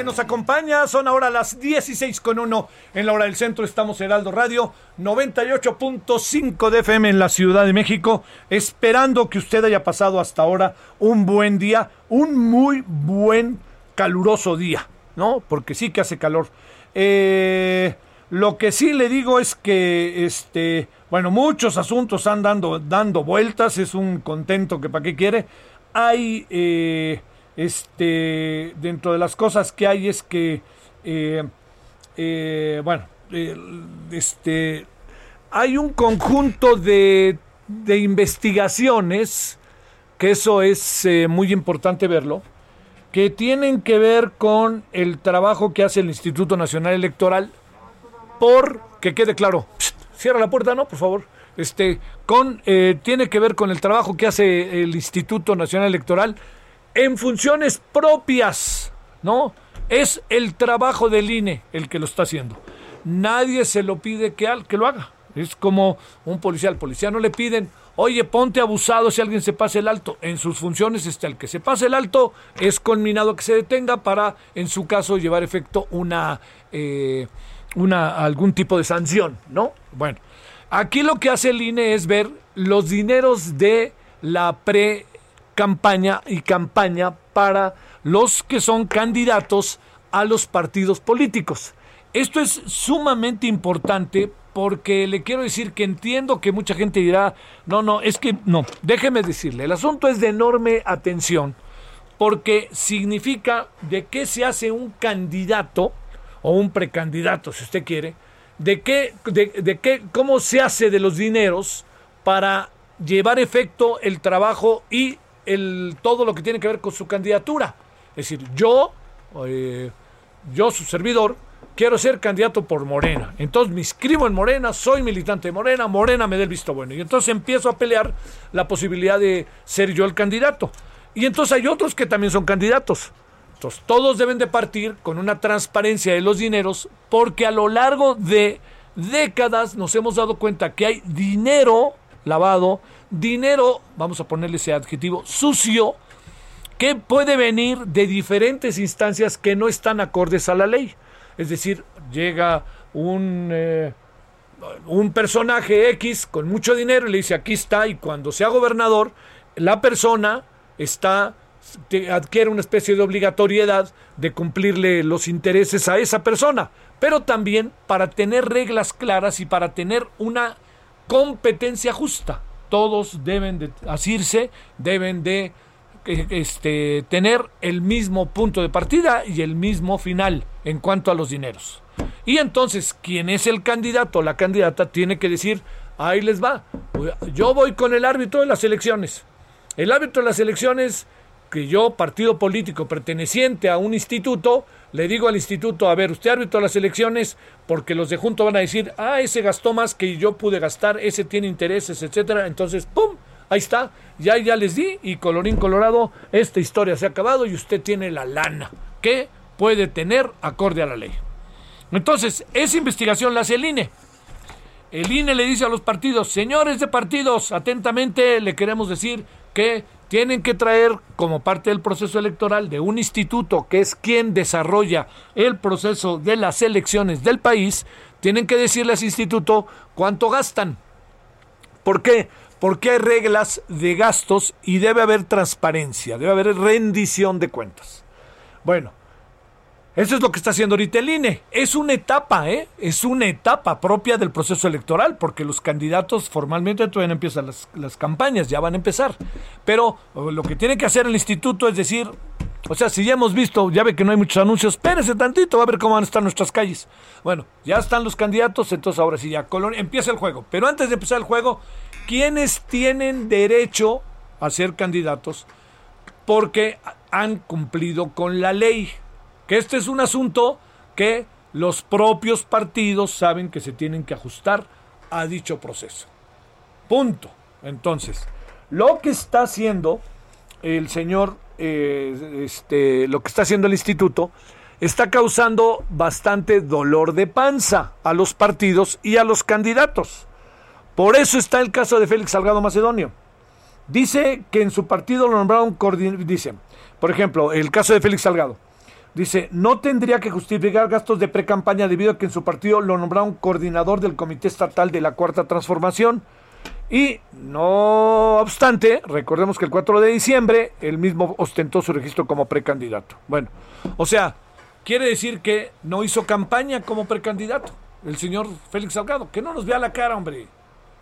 Que nos acompaña. Son ahora las 16 con 1 en la hora del centro. Estamos Heraldo Radio 98.5 de FM en la Ciudad de México. Esperando que usted haya pasado hasta ahora un buen día, un muy buen caluroso día, ¿no? Porque sí que hace calor. Eh, lo que sí le digo es que, este, bueno, muchos asuntos están dando, dando vueltas. Es un contento que para qué quiere. Hay. eh, este, dentro de las cosas que hay es que, eh, eh, bueno, este, hay un conjunto de, de investigaciones, que eso es eh, muy importante verlo, que tienen que ver con el trabajo que hace el Instituto Nacional Electoral, por, que quede claro, cierra la puerta, ¿no? Por favor. Este, con, eh, tiene que ver con el trabajo que hace el Instituto Nacional Electoral en funciones propias, ¿no? Es el trabajo del INE el que lo está haciendo. Nadie se lo pide que, que lo haga. Es como un policía. Al policía no le piden, oye, ponte abusado si alguien se pase el alto. En sus funciones está el que se pase el alto, es conminado a que se detenga para, en su caso, llevar efecto una, eh, una algún tipo de sanción, ¿no? Bueno, aquí lo que hace el INE es ver los dineros de la pre campaña y campaña para los que son candidatos a los partidos políticos. Esto es sumamente importante porque le quiero decir que entiendo que mucha gente dirá, no, no, es que no, déjeme decirle, el asunto es de enorme atención porque significa de qué se hace un candidato o un precandidato, si usted quiere, de qué, de, qué, cómo se hace de los dineros para llevar efecto el trabajo y el, todo lo que tiene que ver con su candidatura. Es decir, yo, eh, yo su servidor, quiero ser candidato por Morena. Entonces me inscribo en Morena, soy militante de Morena, Morena me da el visto bueno. Y entonces empiezo a pelear la posibilidad de ser yo el candidato. Y entonces hay otros que también son candidatos. Entonces todos deben de partir con una transparencia de los dineros porque a lo largo de décadas nos hemos dado cuenta que hay dinero lavado, dinero, vamos a ponerle ese adjetivo, sucio, que puede venir de diferentes instancias que no están acordes a la ley. Es decir, llega un, eh, un personaje X con mucho dinero y le dice aquí está y cuando sea gobernador, la persona está adquiere una especie de obligatoriedad de cumplirle los intereses a esa persona, pero también para tener reglas claras y para tener una competencia justa. Todos deben de asirse, deben de eh, este, tener el mismo punto de partida y el mismo final en cuanto a los dineros. Y entonces, quien es el candidato o la candidata tiene que decir, ahí les va, yo voy con el árbitro de las elecciones. El árbitro de las elecciones que yo, partido político perteneciente a un instituto, le digo al instituto, a ver, usted árbitro las elecciones, porque los de junto van a decir, ah, ese gastó más que yo pude gastar, ese tiene intereses, etcétera. Entonces, ¡pum! Ahí está, ya, ya les di, y colorín colorado, esta historia se ha acabado y usted tiene la lana que puede tener acorde a la ley. Entonces, esa investigación la hace el INE. El INE le dice a los partidos, señores de partidos, atentamente le queremos decir que tienen que traer como parte del proceso electoral de un instituto que es quien desarrolla el proceso de las elecciones del país, tienen que decirle a ese instituto cuánto gastan. ¿Por qué? Porque hay reglas de gastos y debe haber transparencia, debe haber rendición de cuentas. Bueno, eso es lo que está haciendo ahorita el INE. Es una etapa, ¿eh? Es una etapa propia del proceso electoral, porque los candidatos formalmente todavía no empiezan las, las campañas, ya van a empezar. Pero lo que tiene que hacer el instituto es decir, o sea, si ya hemos visto, ya ve que no hay muchos anuncios, espérese tantito, va a ver cómo van a estar nuestras calles. Bueno, ya están los candidatos, entonces ahora sí ya empieza el juego. Pero antes de empezar el juego, ¿quiénes tienen derecho a ser candidatos? Porque han cumplido con la ley que este es un asunto que los propios partidos saben que se tienen que ajustar a dicho proceso. Punto. Entonces, lo que está haciendo el señor, eh, este, lo que está haciendo el instituto, está causando bastante dolor de panza a los partidos y a los candidatos. Por eso está el caso de Félix Salgado Macedonio. Dice que en su partido lo nombraron, dice, por ejemplo, el caso de Félix Salgado Dice, no tendría que justificar gastos de pre-campaña debido a que en su partido lo nombraron coordinador del Comité Estatal de la Cuarta Transformación. Y no obstante, recordemos que el 4 de diciembre él mismo ostentó su registro como precandidato. Bueno, o sea, quiere decir que no hizo campaña como precandidato el señor Félix Salgado. Que no nos vea la cara, hombre.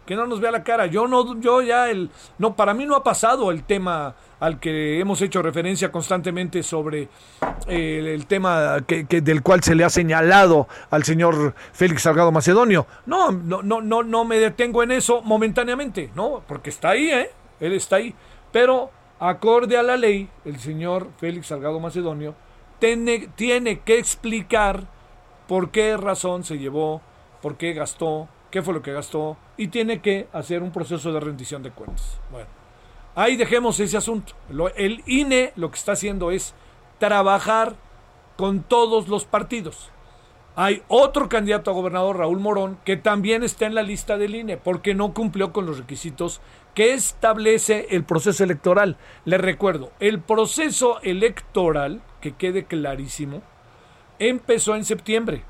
Que no nos vea la cara. Yo no, yo ya el, no, para mí no ha pasado el tema al que hemos hecho referencia constantemente sobre eh, el tema que, del cual se le ha señalado al señor Félix Salgado Macedonio. No, no, no, no, no me detengo en eso momentáneamente, no, porque está ahí, ¿eh? Él está ahí. Pero acorde a la ley, el señor Félix Salgado Macedonio tiene, tiene que explicar por qué razón se llevó, por qué gastó, qué fue lo que gastó, y tiene que hacer un proceso de rendición de cuentas. Bueno. Ahí dejemos ese asunto. el INE lo que está haciendo es trabajar con todos los partidos. Hay otro candidato a gobernador, Raúl Morón, que también está en la lista del INE porque no cumplió con los requisitos que establece el proceso electoral. Le recuerdo, el proceso electoral, que quede clarísimo, empezó en septiembre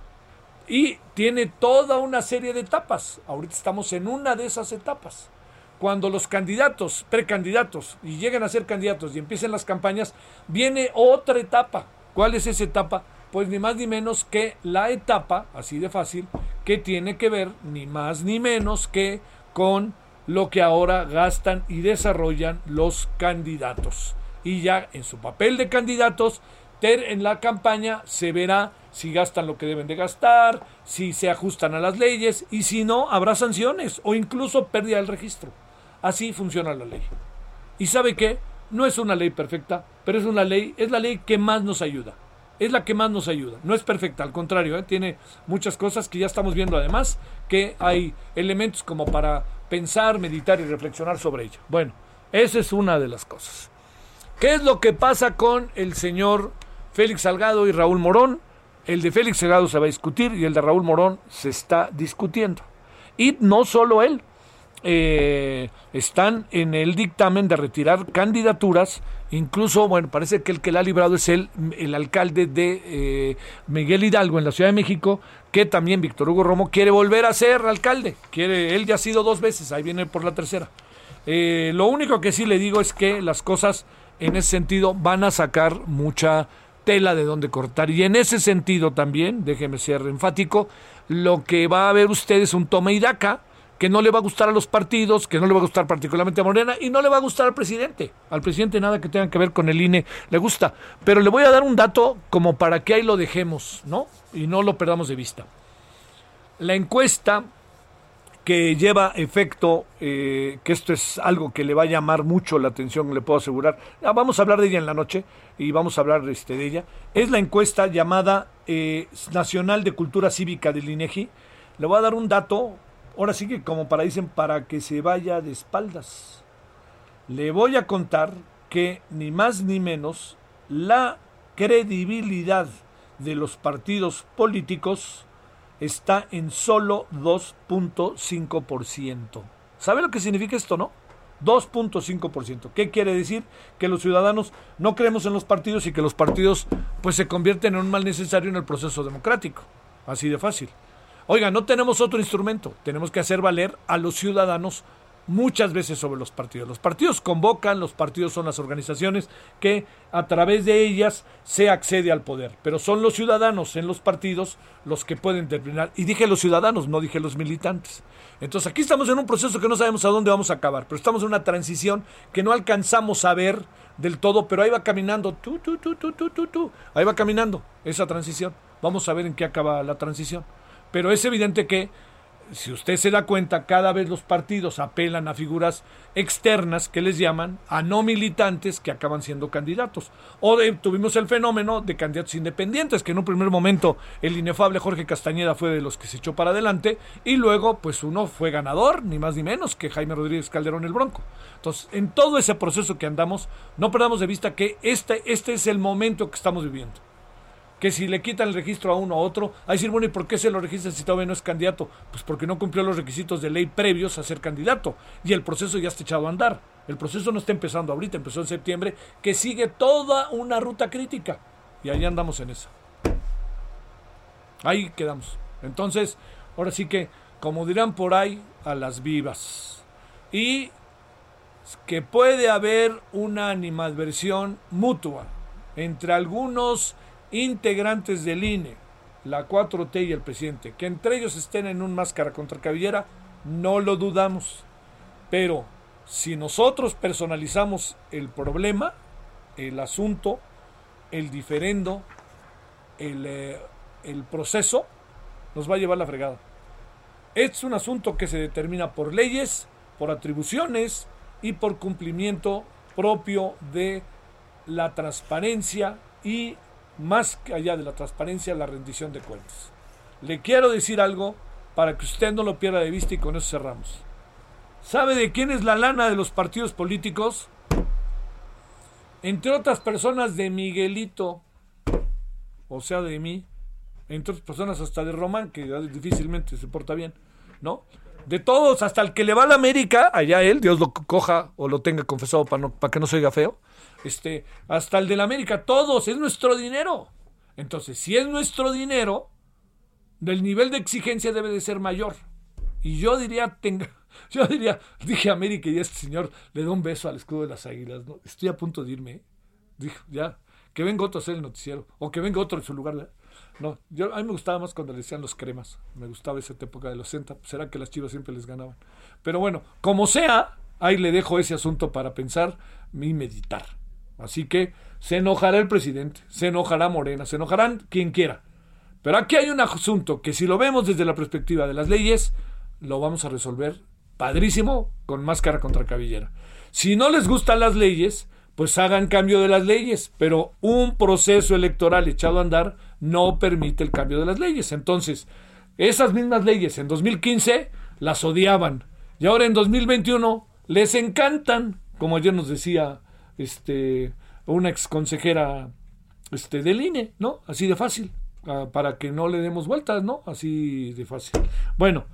y tiene toda una serie de etapas. Ahorita estamos en una de esas etapas cuando los candidatos, precandidatos, y lleguen a ser candidatos y empiecen las campañas, viene otra etapa. ¿Cuál es esa etapa? Pues ni más ni menos que la etapa, así de fácil, que tiene que ver ni más ni menos que con lo que ahora gastan y desarrollan los candidatos. Y ya en su papel de candidatos, en la campaña se verá si gastan lo que deben de gastar, si se ajustan a las leyes y si no, habrá sanciones o incluso pérdida del registro. Así funciona la ley. ¿Y sabe qué? No es una ley perfecta, pero es una ley, es la ley que más nos ayuda. Es la que más nos ayuda. No es perfecta, al contrario, ¿eh? tiene muchas cosas que ya estamos viendo además, que hay elementos como para pensar, meditar y reflexionar sobre ello. Bueno, esa es una de las cosas. ¿Qué es lo que pasa con el señor Félix Salgado y Raúl Morón? El de Félix Salgado se va a discutir y el de Raúl Morón se está discutiendo. Y no solo él, eh, están en el dictamen de retirar candidaturas. Incluso, bueno, parece que el que la ha librado es el, el alcalde de eh, Miguel Hidalgo en la Ciudad de México, que también Víctor Hugo Romo quiere volver a ser alcalde. Quiere, él ya ha sido dos veces, ahí viene por la tercera. Eh, lo único que sí le digo es que las cosas en ese sentido van a sacar mucha tela de donde cortar. Y en ese sentido también, déjeme ser enfático, lo que va a ver usted es un toma y daca que no le va a gustar a los partidos, que no le va a gustar particularmente a Morena y no le va a gustar al presidente. Al presidente nada que tenga que ver con el INE le gusta. Pero le voy a dar un dato como para que ahí lo dejemos, ¿no? Y no lo perdamos de vista. La encuesta que lleva efecto, eh, que esto es algo que le va a llamar mucho la atención, le puedo asegurar. Ah, vamos a hablar de ella en la noche y vamos a hablar este, de ella. Es la encuesta llamada eh, Nacional de Cultura Cívica del INEGI. Le voy a dar un dato, ahora sí que como para dicen, para que se vaya de espaldas. Le voy a contar que ni más ni menos la credibilidad de los partidos políticos está en solo 2.5%. ¿Sabe lo que significa esto, no? 2.5%. ¿Qué quiere decir? Que los ciudadanos no creemos en los partidos y que los partidos pues se convierten en un mal necesario en el proceso democrático. Así de fácil. Oiga, no tenemos otro instrumento. Tenemos que hacer valer a los ciudadanos muchas veces sobre los partidos. Los partidos convocan, los partidos son las organizaciones que a través de ellas se accede al poder, pero son los ciudadanos en los partidos los que pueden determinar. Y dije los ciudadanos, no dije los militantes. Entonces aquí estamos en un proceso que no sabemos a dónde vamos a acabar, pero estamos en una transición que no alcanzamos a ver del todo, pero ahí va caminando, tú, tú, tú, tú, tú, tú, ahí va caminando esa transición. Vamos a ver en qué acaba la transición. Pero es evidente que si usted se da cuenta, cada vez los partidos apelan a figuras externas que les llaman a no militantes que acaban siendo candidatos. O tuvimos el fenómeno de candidatos independientes, que en un primer momento el inefable Jorge Castañeda fue de los que se echó para adelante y luego pues uno fue ganador, ni más ni menos que Jaime Rodríguez Calderón el Bronco. Entonces, en todo ese proceso que andamos, no perdamos de vista que este, este es el momento que estamos viviendo que si le quitan el registro a uno a otro, a decir, bueno, ¿y por qué se lo registran si todavía no es candidato? Pues porque no cumplió los requisitos de ley previos a ser candidato y el proceso ya está echado a andar. El proceso no está empezando ahorita, empezó en septiembre, que sigue toda una ruta crítica y ahí andamos en esa. Ahí quedamos. Entonces, ahora sí que, como dirán por ahí, a las vivas. Y que puede haber una animadversión mutua entre algunos integrantes del INE, la 4T y el presidente, que entre ellos estén en un máscara contra cabellera, no lo dudamos. Pero si nosotros personalizamos el problema, el asunto, el diferendo, el, eh, el proceso, nos va a llevar la fregada. Es un asunto que se determina por leyes, por atribuciones y por cumplimiento propio de la transparencia y más allá de la transparencia, la rendición de cuentas. Le quiero decir algo para que usted no lo pierda de vista y con eso cerramos. ¿Sabe de quién es la lana de los partidos políticos? Entre otras personas de Miguelito, o sea, de mí, entre otras personas hasta de Román, que difícilmente se porta bien, ¿no? De todos, hasta el que le va a la América, allá él, Dios lo coja o lo tenga confesado para, no, para que no se oiga feo, este, hasta el de la América, todos, es nuestro dinero. Entonces, si es nuestro dinero, el nivel de exigencia debe de ser mayor. Y yo diría, tenga, yo diría, dije América y este señor le da un beso al escudo de las águilas. ¿no? Estoy a punto de irme. ¿eh? Dijo, ya, que venga otro a hacer el noticiero. O que venga otro en su lugar. No, yo, a mí me gustaba más cuando le decían los cremas. Me gustaba esa época de los 60. Será que las chivas siempre les ganaban. Pero bueno, como sea, ahí le dejo ese asunto para pensar y meditar. Así que se enojará el presidente, se enojará Morena, se enojarán quien quiera. Pero aquí hay un asunto que si lo vemos desde la perspectiva de las leyes, lo vamos a resolver padrísimo con máscara contra cabellera. Si no les gustan las leyes, pues hagan cambio de las leyes, pero un proceso electoral echado a andar no permite el cambio de las leyes. Entonces, esas mismas leyes en 2015 las odiaban y ahora en 2021 les encantan, como ayer nos decía este, una ex consejera este, del INE, ¿no? Así de fácil, ah, para que no le demos vueltas, ¿no? Así de fácil. Bueno,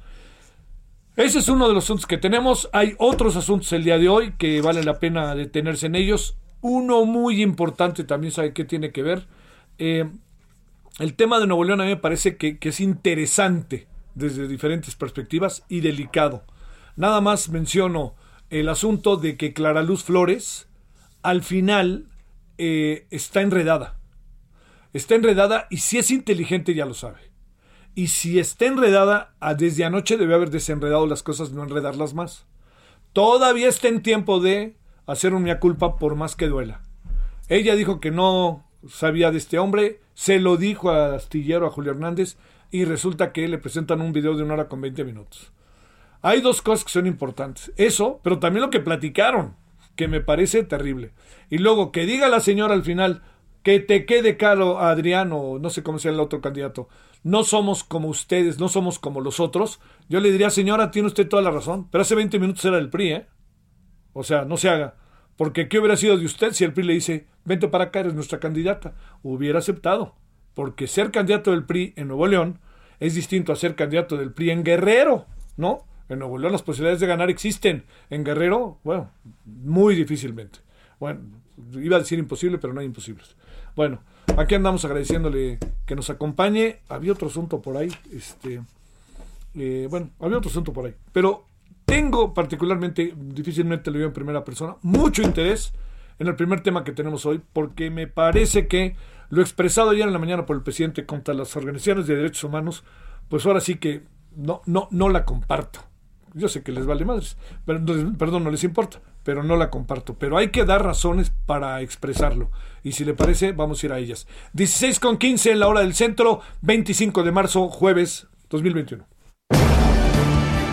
ese es uno de los asuntos que tenemos. Hay otros asuntos el día de hoy que vale la pena detenerse en ellos. Uno muy importante también, ¿sabe qué tiene que ver? Eh, el tema de Nuevo León a mí me parece que, es interesante desde diferentes perspectivas y delicado. Nada más menciono el asunto de que Clara Luz Flores, al final eh, está enredada. Está enredada y si es inteligente ya lo sabe. Y si está enredada, desde anoche debe haber desenredado las cosas, no enredarlas más. Todavía está en tiempo de hacer una culpa por más que duela. Ella dijo que no sabía de este hombre, se lo dijo a Astillero, a Julio Hernández, y resulta que le presentan un video de una hora con 20 minutos. hay dos cosas que son importantes. Eso, pero también lo que platicaron, que me parece terrible. Y luego que diga la señora al final, que te quede caro Adriano, no sé cómo sea el otro candidato, no somos como ustedes, no somos como los otros, yo le diría, señora, tiene usted toda la razón, pero hace 20 minutos era el PRI, ¿eh? O sea, no se haga. Porque ¿qué hubiera sido de usted si el PRI le dice, vente para acá, eres nuestra candidata? Hubiera aceptado. Porque ser candidato del PRI en Nuevo León es distinto a ser candidato del PRI en Guerrero, ¿no? En Nuevo León las posibilidades de ganar existen. En Guerrero, bueno, muy difícilmente. Bueno, iba a decir imposible, pero no hay imposibles. Bueno, aquí andamos agradeciéndole que nos acompañe. Había otro asunto por ahí, este, eh, bueno, había otro asunto por ahí, pero tengo particularmente, difícilmente lo veo en primera persona, mucho interés en el primer tema que tenemos hoy, porque me parece que lo expresado ayer en la mañana por el presidente contra las organizaciones de derechos humanos, pues ahora sí que no, no, no la comparto. Yo sé que les vale madres, pero, perdón, no les importa, pero no la comparto. Pero hay que dar razones para expresarlo. Y si le parece, vamos a ir a ellas. 16 con 15 en la hora del centro, 25 de marzo, jueves 2021.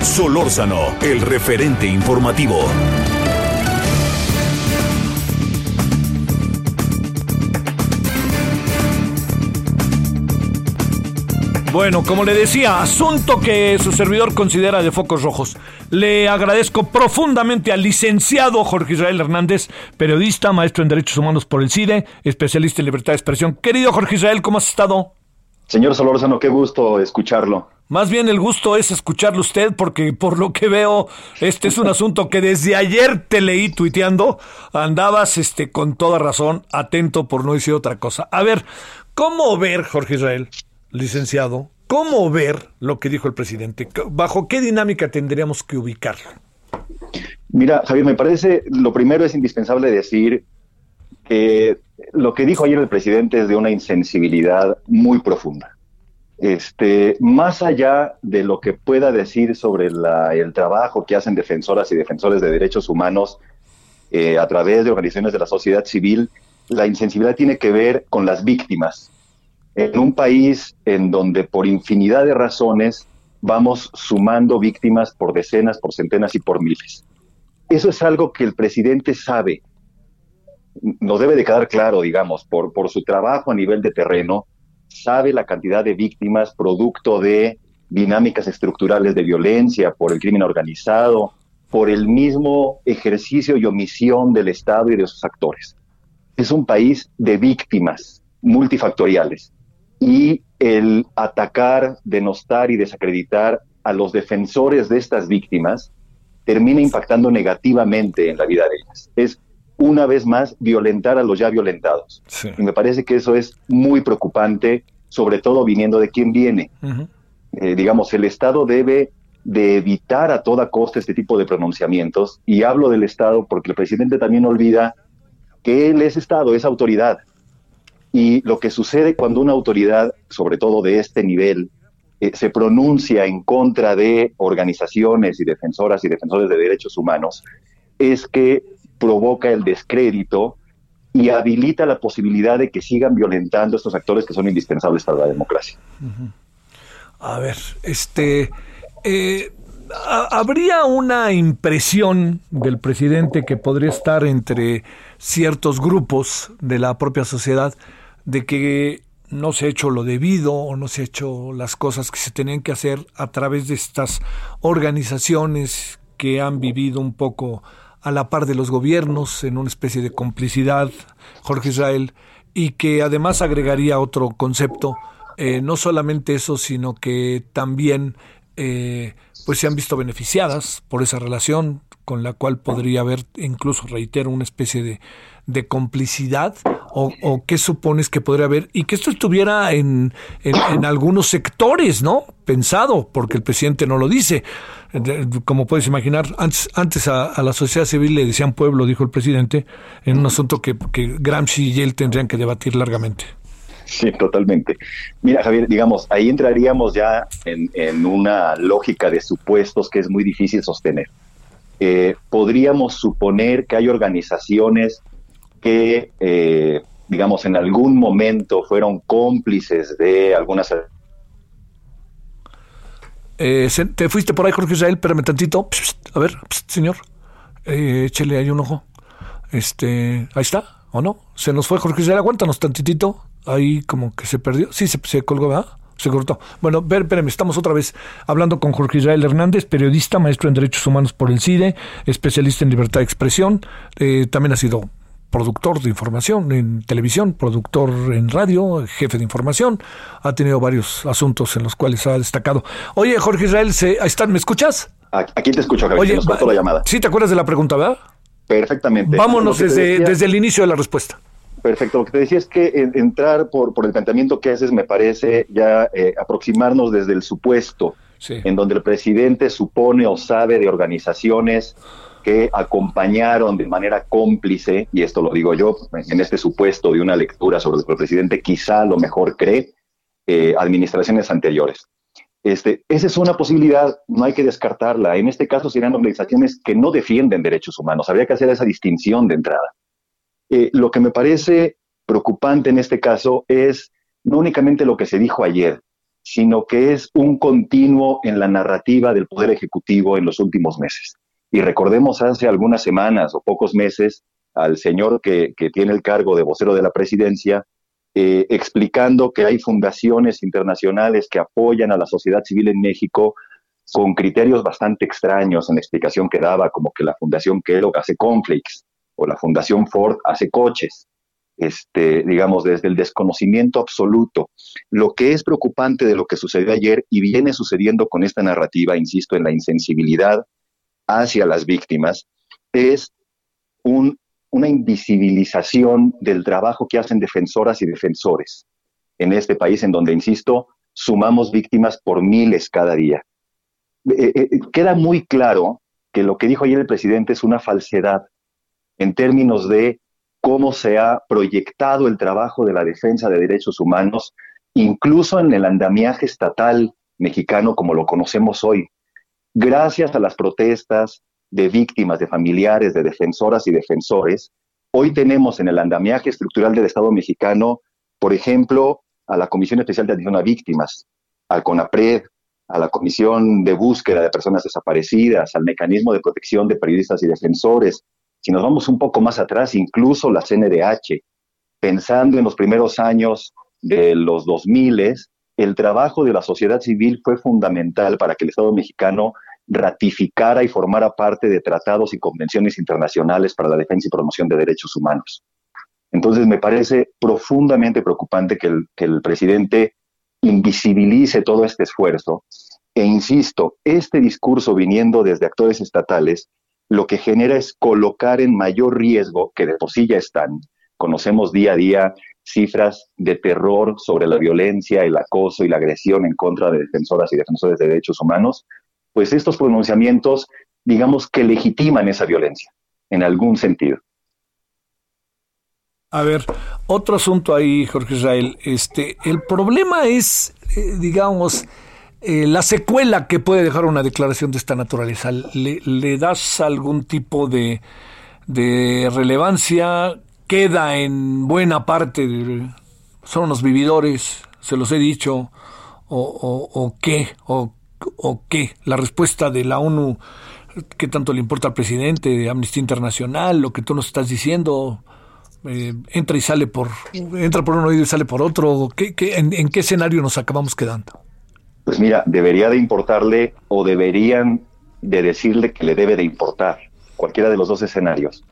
Solórzano, el referente informativo. Bueno, como le decía, asunto que su servidor considera de focos rojos. Le agradezco profundamente al licenciado Jorge Israel Hernández, periodista, maestro en Derechos Humanos por el CIDE, especialista en libertad de expresión. Querido Jorge Israel, ¿cómo has estado? Señor Solórzano, qué gusto escucharlo. Más bien el gusto es escucharlo usted porque por lo que veo este es un asunto que desde ayer te leí tuiteando, andabas este con toda razón atento por no decir otra cosa. A ver, ¿cómo ver Jorge Israel licenciado, ¿cómo ver lo que dijo el presidente? ¿Bajo qué dinámica tendríamos que ubicarlo? Mira, Javier, me parece, lo primero es indispensable decir que lo que dijo ayer el presidente es de una insensibilidad muy profunda. Este, más allá de lo que pueda decir sobre el trabajo que hacen defensoras y defensores de derechos humanos eh, a través de organizaciones de la sociedad civil, la insensibilidad tiene que ver con las víctimas, en un país en donde por infinidad de razones vamos sumando víctimas por decenas, por centenas y por miles. Eso es algo que el presidente sabe. Nos debe de quedar claro, digamos, por, por su trabajo a nivel de terreno, sabe la cantidad de víctimas producto de dinámicas estructurales de violencia, por el crimen organizado, por el mismo ejercicio y omisión del Estado y de sus actores. Es un país de víctimas multifactoriales y el atacar, denostar y desacreditar a los defensores de estas víctimas termina impactando negativamente en la vida de ellas. Es una vez más violentar a los ya violentados. Y me parece que eso es muy preocupante, sobre todo viniendo de quien viene. Eh, digamos, el Estado debe de evitar a toda costa este tipo de pronunciamientos. Y hablo del Estado porque el presidente también olvida que él es Estado, es autoridad. Y lo que sucede cuando una autoridad, sobre todo de este nivel, eh, se pronuncia en contra de organizaciones y defensoras y defensores de derechos humanos, es que provoca el descrédito y habilita la posibilidad de que sigan violentando estos actores que son indispensables para la democracia. A ver, este, eh, habría una impresión del presidente que podría estar entre ciertos grupos de la propia sociedad de que no se ha hecho lo debido o no se ha hecho las cosas que se tenían que hacer a través de estas organizaciones que han vivido un poco a la par de los gobiernos en una especie de complicidad, Jorge Israel, y que además agregaría otro concepto, eh, no solamente eso, sino que también eh, pues se han visto beneficiadas por esa relación con la cual podría haber incluso, reitero, una especie de, de complicidad o, qué supones que podría haber y que esto estuviera en, en, algunos sectores, ¿no? Pensado, porque el presidente no lo dice. Como puedes imaginar, antes, antes a, la sociedad civil le decían pueblo, dijo el presidente, en un asunto que, que Gramsci y él tendrían que debatir largamente. Sí, totalmente. Mira, Javier, digamos, ahí entraríamos ya en, en una lógica de supuestos que es muy difícil sostener. Eh, podríamos suponer que hay organizaciones que, eh, digamos, en algún momento fueron cómplices de algunas... Eh, te fuiste por ahí, Jorge Israel, espérame tantito. a ver, señor, eh, échele ahí un ojo. Este, ahí está, ¿o no? Se nos fue Jorge Israel, aguántanos tantitito. Ahí como que se perdió. Sí, se, colgó, ¿verdad? Se cortó. Bueno, ver, espérame, estamos otra vez hablando con Jorge Israel Hernández, periodista, maestro en Derechos Humanos por el CIDE, especialista en libertad de expresión. Eh, también ha sido productor de información en televisión, productor en radio, jefe de información. Ha tenido varios asuntos en los cuales ha destacado. Oye, Jorge Israel, ¿se, están, ¿me escuchas? Aquí te escucho, Javier. Oye, la llamada. Sí, te acuerdas de la pregunta, ¿verdad? Perfectamente. Vámonos desde, desde el inicio de la respuesta. Perfecto. Lo que te decía es que entrar por, por el planteamiento que haces me parece ya eh, aproximarnos desde el supuesto en donde el presidente supone o sabe de organizaciones que acompañaron de manera cómplice, y esto lo digo yo, en este supuesto de una lectura sobre lo que el presidente quizá lo mejor cree, eh, administraciones anteriores. Este, esa es una posibilidad, no hay que descartarla. En este caso serían organizaciones que no defienden derechos humanos. Habría que hacer esa distinción de entrada. Eh, lo que me parece preocupante en este caso es no únicamente lo que se dijo ayer, sino que es un continuo en la narrativa del Poder Ejecutivo en los últimos meses. Y recordemos hace algunas semanas o pocos meses al señor que, tiene el cargo de vocero de la presidencia, eh, explicando que hay fundaciones internacionales que apoyan a la sociedad civil en México con criterios bastante extraños en la explicación que daba, como que la Fundación Kellogg hace conflicts o la Fundación Ford hace coches, este, digamos, desde el desconocimiento absoluto. Lo que es preocupante de lo que sucedió ayer y viene sucediendo con esta narrativa, insisto, en la insensibilidad hacia las víctimas, es una invisibilización del trabajo que hacen defensoras y defensores en este país, en donde, insisto, sumamos víctimas por miles cada día. Eh, eh, queda muy claro que lo que dijo ayer el presidente es una falsedad en términos de cómo se ha proyectado el trabajo de la defensa de derechos humanos, incluso en el andamiaje estatal mexicano como lo conocemos hoy. Gracias a las protestas de víctimas, de familiares, de defensoras y defensores, hoy tenemos en el andamiaje estructural del Estado mexicano, por ejemplo, a la Comisión Especial de Atención a Víctimas, al CONAPRED, a la Comisión de Búsqueda de Personas Desaparecidas, al Mecanismo de Protección de Periodistas y Defensores, si nos vamos un poco más atrás, incluso la CNDH, pensando en los primeros años de los 2000, el trabajo de la sociedad civil fue fundamental para que el Estado mexicano ratificara y formara parte de tratados y convenciones internacionales para la defensa y promoción de derechos humanos. Entonces me parece profundamente preocupante que el, presidente invisibilice todo este esfuerzo e insisto, este discurso viniendo desde actores estatales lo que genera es colocar en mayor riesgo, que de por sí ya están. Conocemos día a día cifras de terror sobre la violencia, el acoso y la agresión en contra de defensoras y defensores de derechos humanos, pues estos pronunciamientos, digamos que legitiman esa violencia, en algún sentido. A ver, otro asunto ahí, Jorge Israel. Este, el problema es, eh, digamos, eh, la secuela que puede dejar una declaración de esta naturaleza, ¿le, das algún tipo de, relevancia? ¿Queda en buena parte? ¿Son unos vividores? ¿Se los he dicho? ¿O, qué? O, qué? La respuesta de la ONU, ¿qué tanto le importa al presidente de Amnistía Internacional? Lo que tú nos estás diciendo, eh, entra y sale por, entra por un oído y sale por otro. ¿Qué, en qué escenario nos acabamos quedando? Pues mira, debería de importarle o deberían de decirle que le debe de importar cualquiera de los dos escenarios.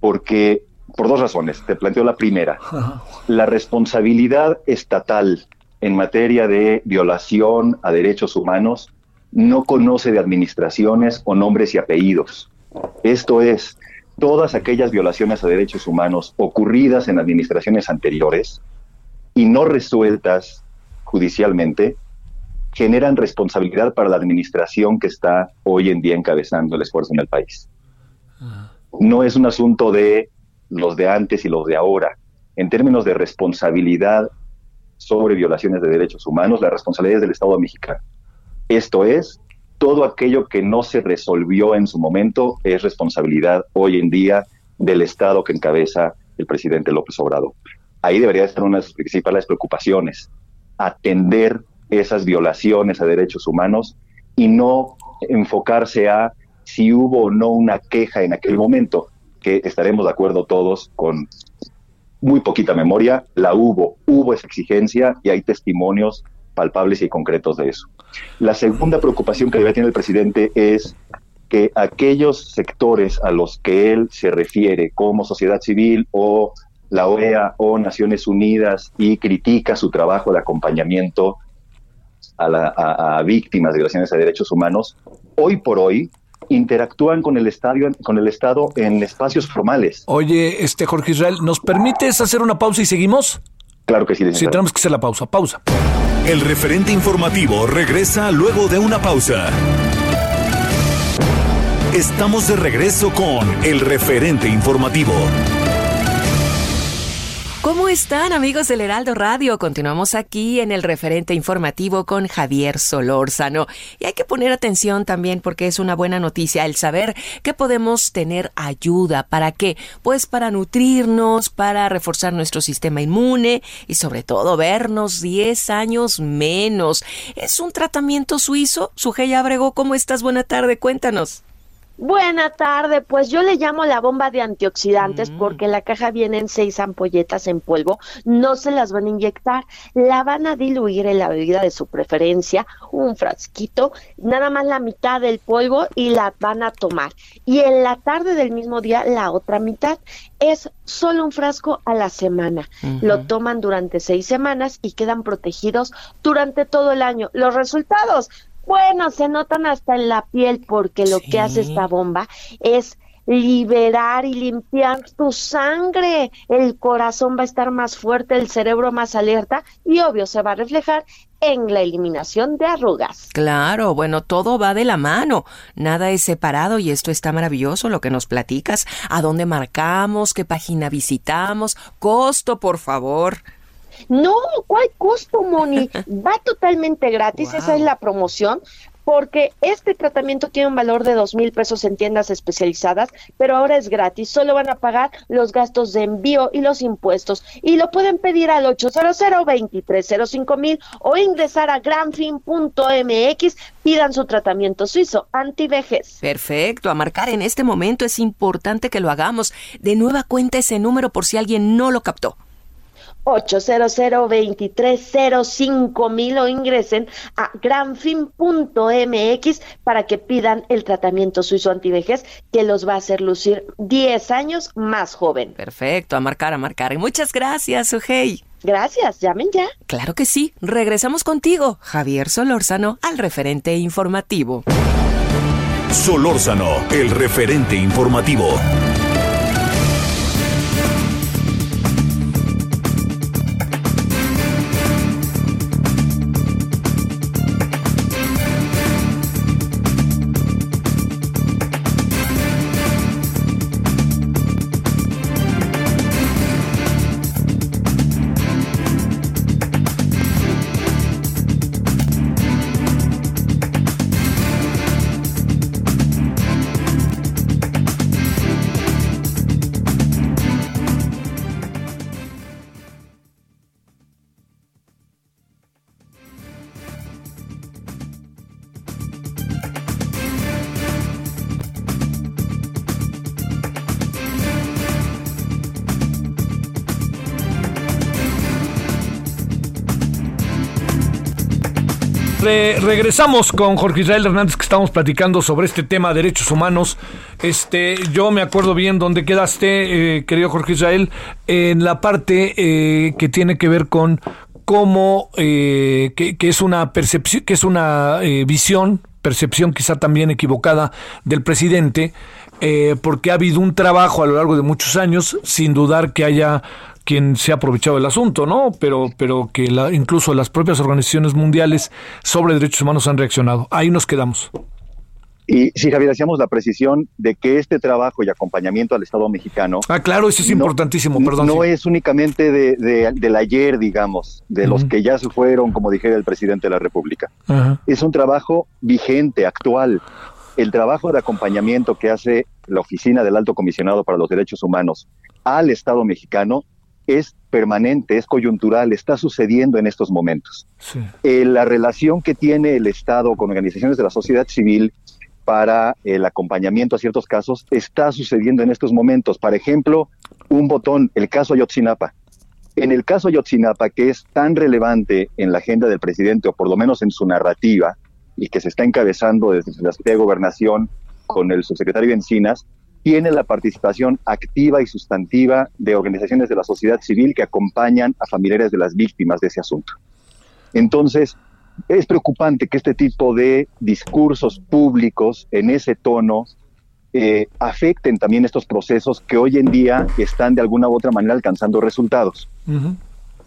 Porque, por dos razones, te planteo la primera. La responsabilidad estatal en materia de violación a derechos humanos no conoce de administraciones o nombres y apellidos. Esto es, todas aquellas violaciones a derechos humanos ocurridas en administraciones anteriores y no resueltas judicialmente generan responsabilidad para la administración que está hoy en día encabezando el esfuerzo en el país. No es un asunto de los de antes y los de ahora. En términos de responsabilidad sobre violaciones de derechos humanos, la responsabilidad es del Estado mexicano. Esto es, todo aquello que no se resolvió en su momento es responsabilidad hoy en día del Estado que encabeza el presidente López Obrador. Ahí debería estar una de sus principales preocupaciones, atender esas violaciones a derechos humanos y no enfocarse a si hubo o no una queja en aquel momento, que estaremos de acuerdo todos con muy poquita memoria, la hubo, hubo esa exigencia y hay testimonios palpables y concretos de eso. La segunda preocupación que debe tener el presidente es que aquellos sectores a los que él se refiere como sociedad civil o la OEA o Naciones Unidas y critica su trabajo de acompañamiento a, víctimas de violaciones de derechos humanos, hoy por hoy interactúan con el estadio, con el Estado en espacios formales. Oye, este Jorge Israel, ¿nos permites hacer una pausa y seguimos? Claro que sí. Sí, tenemos que hacer la pausa. Pausa. El referente informativo regresa luego de una pausa. Estamos de regreso con el referente informativo. ¿Cómo están amigos del Heraldo Radio? Continuamos aquí en el referente informativo con Javier Solórzano. Y hay que poner atención también porque es una buena noticia el saber que podemos tener ayuda. ¿Para qué? Pues para nutrirnos, para reforzar nuestro sistema inmune y sobre todo vernos 10 años menos. Es un tratamiento suizo. Sujei Abrego, ¿cómo estás? Buena tarde, cuéntanos. Buena tarde, pues yo le llamo la bomba de antioxidantes mm. porque la caja viene en seis ampolletas en polvo, no se las van a inyectar, la van a diluir en la bebida de su preferencia, un frasquito, nada más la mitad del polvo y la van a tomar. Y en la tarde del mismo día la otra mitad es solo un frasco a la semana. Lo toman durante seis semanas y quedan protegidos durante todo el año. Los resultados, bueno, se notan hasta en la piel porque lo que hace esta bomba es liberar y limpiar tu sangre. El corazón va a estar más fuerte, el cerebro más alerta y obvio se va a reflejar en la eliminación de arrugas. Claro, bueno, todo va de la mano, nada es separado y esto está maravilloso lo que nos platicas, a dónde marcamos, qué página visitamos, costo, por favor. No, ¿cuál costo, Moni? Va totalmente gratis, esa es la promoción, porque este tratamiento tiene un valor de dos mil pesos en tiendas especializadas, pero ahora es gratis, solo van a pagar los gastos de envío y los impuestos, y lo pueden pedir al 800 2305 mil o ingresar a granfin.mx, pidan su tratamiento suizo anti-vejez. Perfecto, a marcar en este momento es importante que lo hagamos. De nueva cuenta ese número por si alguien no lo captó. 800 mil o ingresen a granfin.mx para que pidan el tratamiento suizo antivejez que los va a hacer lucir 10 años más joven. Perfecto, a marcar, a marcar. Y muchas gracias, Ujei. Gracias, llamen ya. Claro que sí. Regresamos contigo, Javier Solórzano, al referente informativo. Solórzano, el referente informativo. Regresamos con Jorge Israel Hernández que estamos platicando sobre este tema de derechos humanos. Este, yo me acuerdo bien dónde quedaste, eh, querido Jorge Israel, en la parte eh, que tiene que ver con cómo eh, que, es una percepción, que es una visión, percepción quizá también equivocada del presidente, porque ha habido un trabajo a lo largo de muchos años, sin dudar que haya quien se ha aprovechado del asunto, ¿no? Pero, pero que la, incluso las propias organizaciones mundiales sobre derechos humanos han reaccionado. Ahí nos quedamos. Y sí, Javier, hacíamos la precisión de que este trabajo y acompañamiento al Estado mexicano. Ah, claro, eso es importantísimo, perdón. No es únicamente de, del ayer, digamos, de los que ya se fueron, como dijera el presidente de la República. Es un trabajo vigente, actual. El trabajo de acompañamiento que hace la Oficina del Alto Comisionado para los Derechos Humanos al Estado mexicano es permanente, es coyuntural, está sucediendo en estos momentos. Eh, la relación que tiene el Estado con organizaciones de la sociedad civil para el acompañamiento a ciertos casos está sucediendo en estos momentos. Por ejemplo, un botón, el caso Ayotzinapa. En el caso Ayotzinapa, que es tan relevante en la agenda del presidente, o por lo menos en su narrativa, y que se está encabezando desde la Secretaría de Gobernación con el subsecretario Encinas, tiene la participación activa y sustantiva de organizaciones de la sociedad civil que acompañan a familiares de las víctimas de ese asunto. Entonces, es preocupante que este tipo de discursos públicos en ese tono eh, afecten también estos procesos que hoy en día están de alguna u otra manera alcanzando resultados.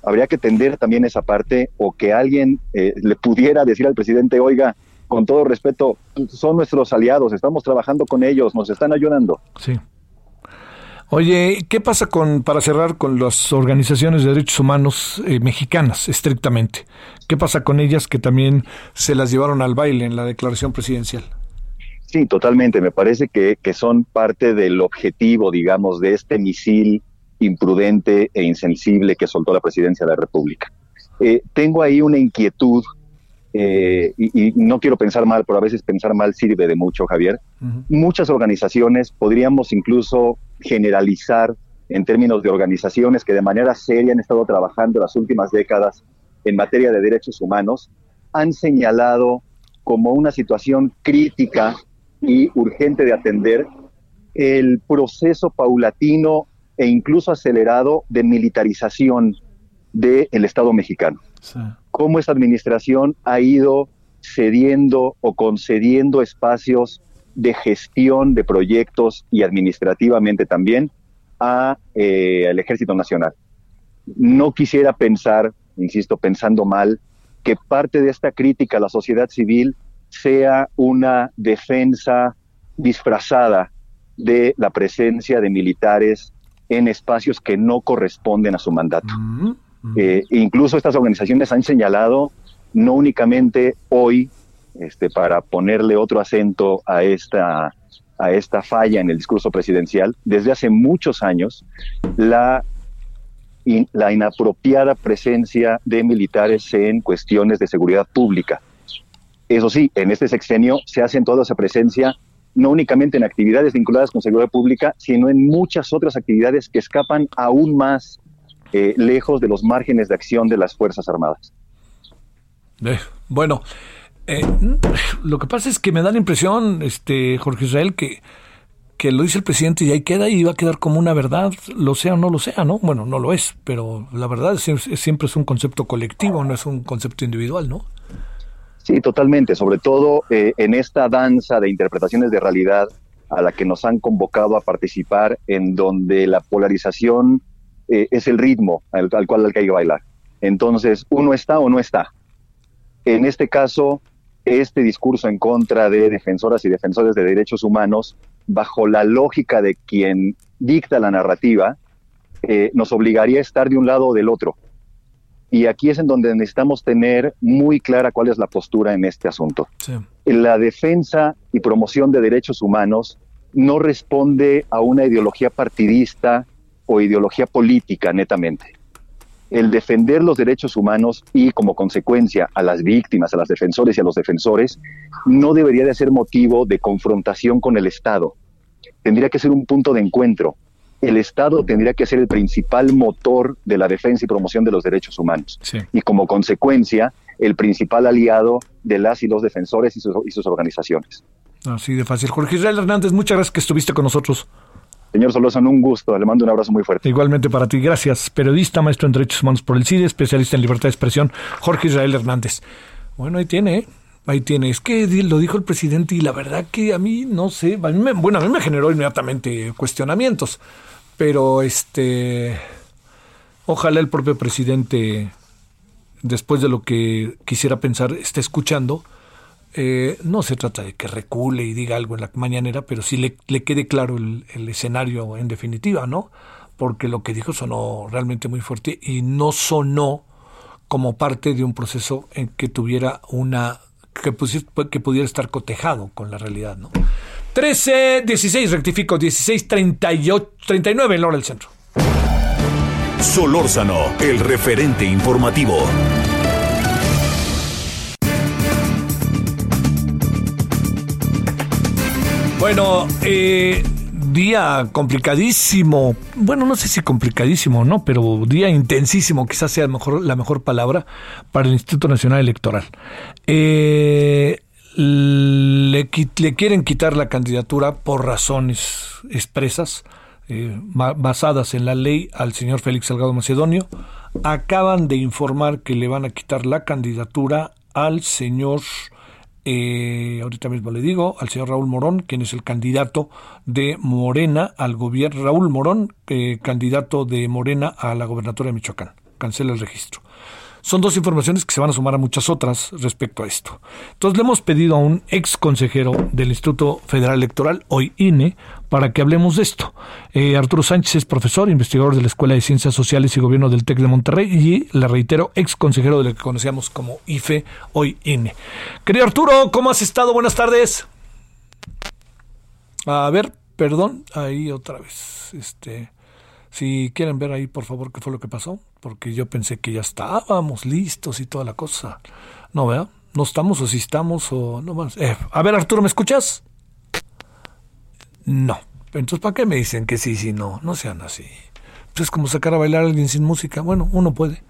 Habría que tender también esa parte o que alguien eh, le pudiera decir al presidente, oiga, con todo respeto, son nuestros aliados, estamos trabajando con ellos, nos están ayudando. Sí. Oye, ¿qué pasa con, para cerrar, con las organizaciones de derechos humanos eh, mexicanas, estrictamente? ¿Qué pasa con ellas que también se las llevaron al baile en la declaración presidencial? Sí, totalmente. Me parece que, que son parte del objetivo, digamos, de este misil imprudente e insensible que soltó la presidencia de la República. Eh, tengo ahí una inquietud eh, y, no quiero pensar mal, pero a veces pensar mal sirve de mucho, Javier. Muchas organizaciones, podríamos incluso generalizar en términos de organizaciones que de manera seria han estado trabajando las últimas décadas en materia de derechos humanos, han señalado como una situación crítica y urgente de atender el proceso paulatino e incluso acelerado de militarización del Estado mexicano cómo esa administración ha ido cediendo o concediendo espacios de gestión de proyectos y administrativamente también a, eh, al Ejército Nacional. No quisiera pensar, insisto, pensando mal, que parte de esta crítica a la sociedad civil sea una defensa disfrazada de la presencia de militares en espacios que no corresponden a su mandato. Mm. Eh, incluso estas organizaciones han señalado, no únicamente hoy, este, para ponerle otro acento a esta, a esta falla en el discurso presidencial, desde hace muchos años, la, la inapropiada presencia de militares en cuestiones de seguridad pública. Eso sí, en este sexenio se hace toda esa presencia no únicamente en actividades vinculadas con seguridad pública, sino en muchas otras actividades que escapan aún más eh, lejos de los márgenes de acción de las Fuerzas Armadas. Eh, bueno, eh, lo que pasa es que me da la impresión, este Jorge Israel, que, que lo dice el presidente y ahí queda y va a quedar como una verdad, lo sea o no lo sea, ¿no? Bueno, no lo es, pero la verdad siempre es un concepto colectivo, no es un concepto individual, ¿no? Sí, totalmente, sobre todo en esta danza de interpretaciones de realidad a la que nos han convocado a participar, en donde la polarización eh, es el ritmo al, cual hay que bailar. Entonces, uno está o no está. En este caso, este discurso en contra de defensoras y defensores de derechos humanos, bajo la lógica de quien dicta la narrativa, eh, nos obligaría a estar de un lado o del otro. Y aquí es en donde necesitamos tener muy clara cuál es la postura en este asunto. La defensa y promoción de derechos humanos no responde a una ideología partidista o ideología política netamente. El defender los derechos humanos y como consecuencia a las víctimas, a los defensores y a los defensores, no debería de ser motivo de confrontación con el Estado. Tendría que ser un punto de encuentro. El Estado tendría que ser el principal motor de la defensa y promoción de los derechos humanos. Y como consecuencia, el principal aliado de las y los defensores y sus, y sus organizaciones. Así de fácil. Jorge Israel Hernández, muchas gracias que estuviste con nosotros. Señor Solórzano, un gusto. Le mando un abrazo muy fuerte. Igualmente para ti. Gracias. Periodista, maestro en Derechos Humanos por el CIDE, especialista en libertad de expresión, Jorge Israel Hernández. Bueno, ahí tiene, ¿eh? Ahí tiene. Es que lo dijo el presidente y la verdad que a mí, no sé, bueno, a mí me generó inmediatamente cuestionamientos. Pero este, ojalá el propio presidente, después de lo que quisiera pensar, esté escuchando eh, no se trata de que recule y diga algo en la mañanera, pero sí le, le quede claro el, escenario en definitiva, ¿no? Porque lo que dijo sonó realmente muy fuerte y no sonó como parte de un proceso en que tuviera una que, que pudiera estar cotejado con la realidad, ¿no? 13, 16, rectifico, 16, 38, 39 en la hora del centro. Solórzano, el referente informativo. Bueno, eh, día complicadísimo. Bueno, no sé si complicadísimo, ¿no? Pero día intensísimo, quizás sea mejor, la mejor palabra para el Instituto Nacional Electoral. Eh, le, le, quieren quitar la candidatura por razones expresas, eh, basadas en la ley al señor Félix Salgado Macedonio. Acaban de informar que le van a quitar la candidatura al señor eh, ahorita mismo le digo, al señor Raúl Morón, quien es el candidato de Morena al gobierno, Raúl Morón, eh, candidato de Morena a la gobernatura de Michoacán. Cancela el registro. Son dos informaciones que se van a sumar a muchas otras respecto a esto. Entonces le hemos pedido a un ex consejero del Instituto Federal Electoral, hoy INE, para que hablemos de esto. Eh, Arturo Sánchez es profesor, investigador de la Escuela de Ciencias Sociales y Gobierno del TEC de Monterrey y, le reitero, ex consejero de lo que conocíamos como IFE, hoy INE. Querido Arturo, ¿cómo has estado? Buenas tardes. A ver, perdón, ahí otra vez. Este, si quieren ver ahí, por favor, qué fue lo que pasó porque yo pensé que ya estábamos listos y toda la cosa. No, vea, no estamos o si estamos o no más. Eh, a ver, Arturo, ¿me escuchas? No. Entonces, ¿para qué me dicen que sí, sí, no? No sean así. Pues es como sacar a bailar a alguien sin música. Bueno, uno puede.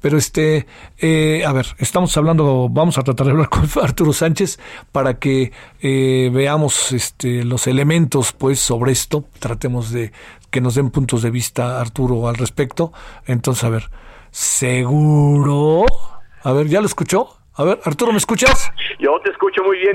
Pero este, eh, a ver, estamos hablando, vamos a tratar de hablar con Arturo Sánchez para que eh, veamos este, los elementos, pues, sobre esto. Tratemos de que nos den puntos de vista, Arturo, al respecto. Entonces, a ver, ¿seguro? A ver, ¿ya lo escuchó? A ver, Arturo, ¿me escuchas? Yo te escucho muy bien,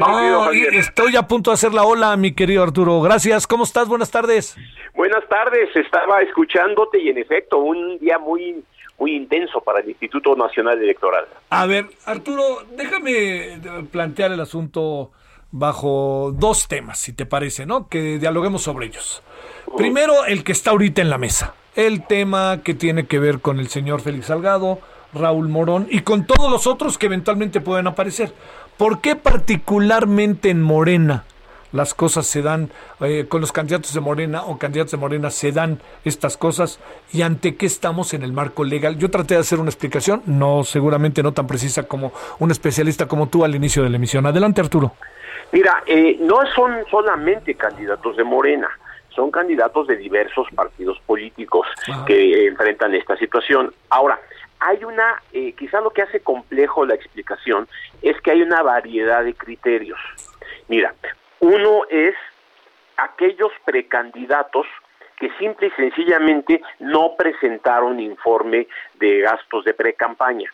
Estoy a punto de hacer la ola, mi querido Arturo. Gracias. ¿Cómo estás? Buenas tardes. Buenas tardes. Estaba escuchándote y en efecto, un día muy muy intenso para el Instituto Nacional Electoral. A ver, Arturo, déjame plantear el asunto bajo dos temas, si te parece, ¿no? Que dialoguemos sobre ellos. Primero, el que está ahorita en la mesa. El tema que tiene que ver con el señor Félix Salgado, Raúl Morón y con todos los otros que eventualmente pueden aparecer. ¿Por qué particularmente en Morena las cosas se dan, eh, con los candidatos de Morena o candidatos de Morena se dan estas cosas y ante qué estamos en el marco legal? Yo traté de hacer una explicación, no seguramente no tan precisa como un especialista como tú al inicio de la emisión. Adelante Arturo. Mira, eh, no son solamente candidatos de Morena son candidatos de diversos partidos políticos que enfrentan esta situación. Ahora, hay una, eh, quizá lo que hace complejo la explicación es que hay una variedad de criterios. Mira, uno es aquellos precandidatos que simple y sencillamente no presentaron informe de gastos de precampaña.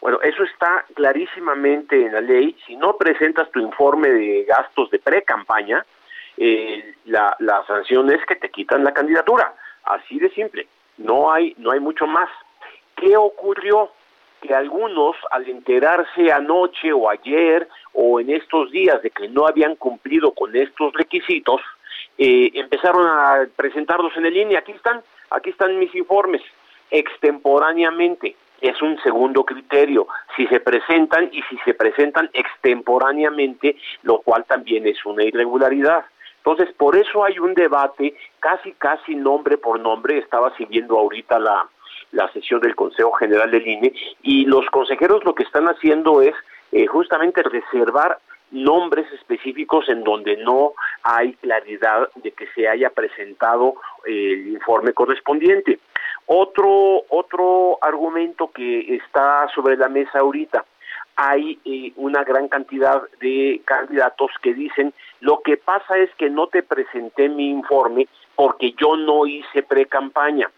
Bueno, eso está clarísimamente en la ley. Si no presentas tu informe de gastos de pre-campaña, eh, la, la sanción es que te quitan la candidatura. Así de simple. No hay, no hay mucho más. ¿Qué ocurrió? Que algunos, al enterarse anoche o ayer o en estos días de que no habían cumplido con estos requisitos, eh, empezaron a presentarlos en el línea. Aquí están, aquí están mis informes, extemporáneamente es un segundo criterio, si se presentan y si se presentan extemporáneamente, lo cual también es una irregularidad. Entonces, por eso hay un debate casi, casi nombre por nombre. Estaba siguiendo ahorita la, la sesión del Consejo General del INE y los consejeros lo que están haciendo es eh, justamente reservar nombres específicos en donde no hay claridad de que se haya presentado el informe correspondiente. Otro, otro argumento que está sobre la mesa ahorita, hay eh, una gran cantidad de candidatos que dicen lo que pasa es que no te presenté mi informe porque yo no hice pre-campaña.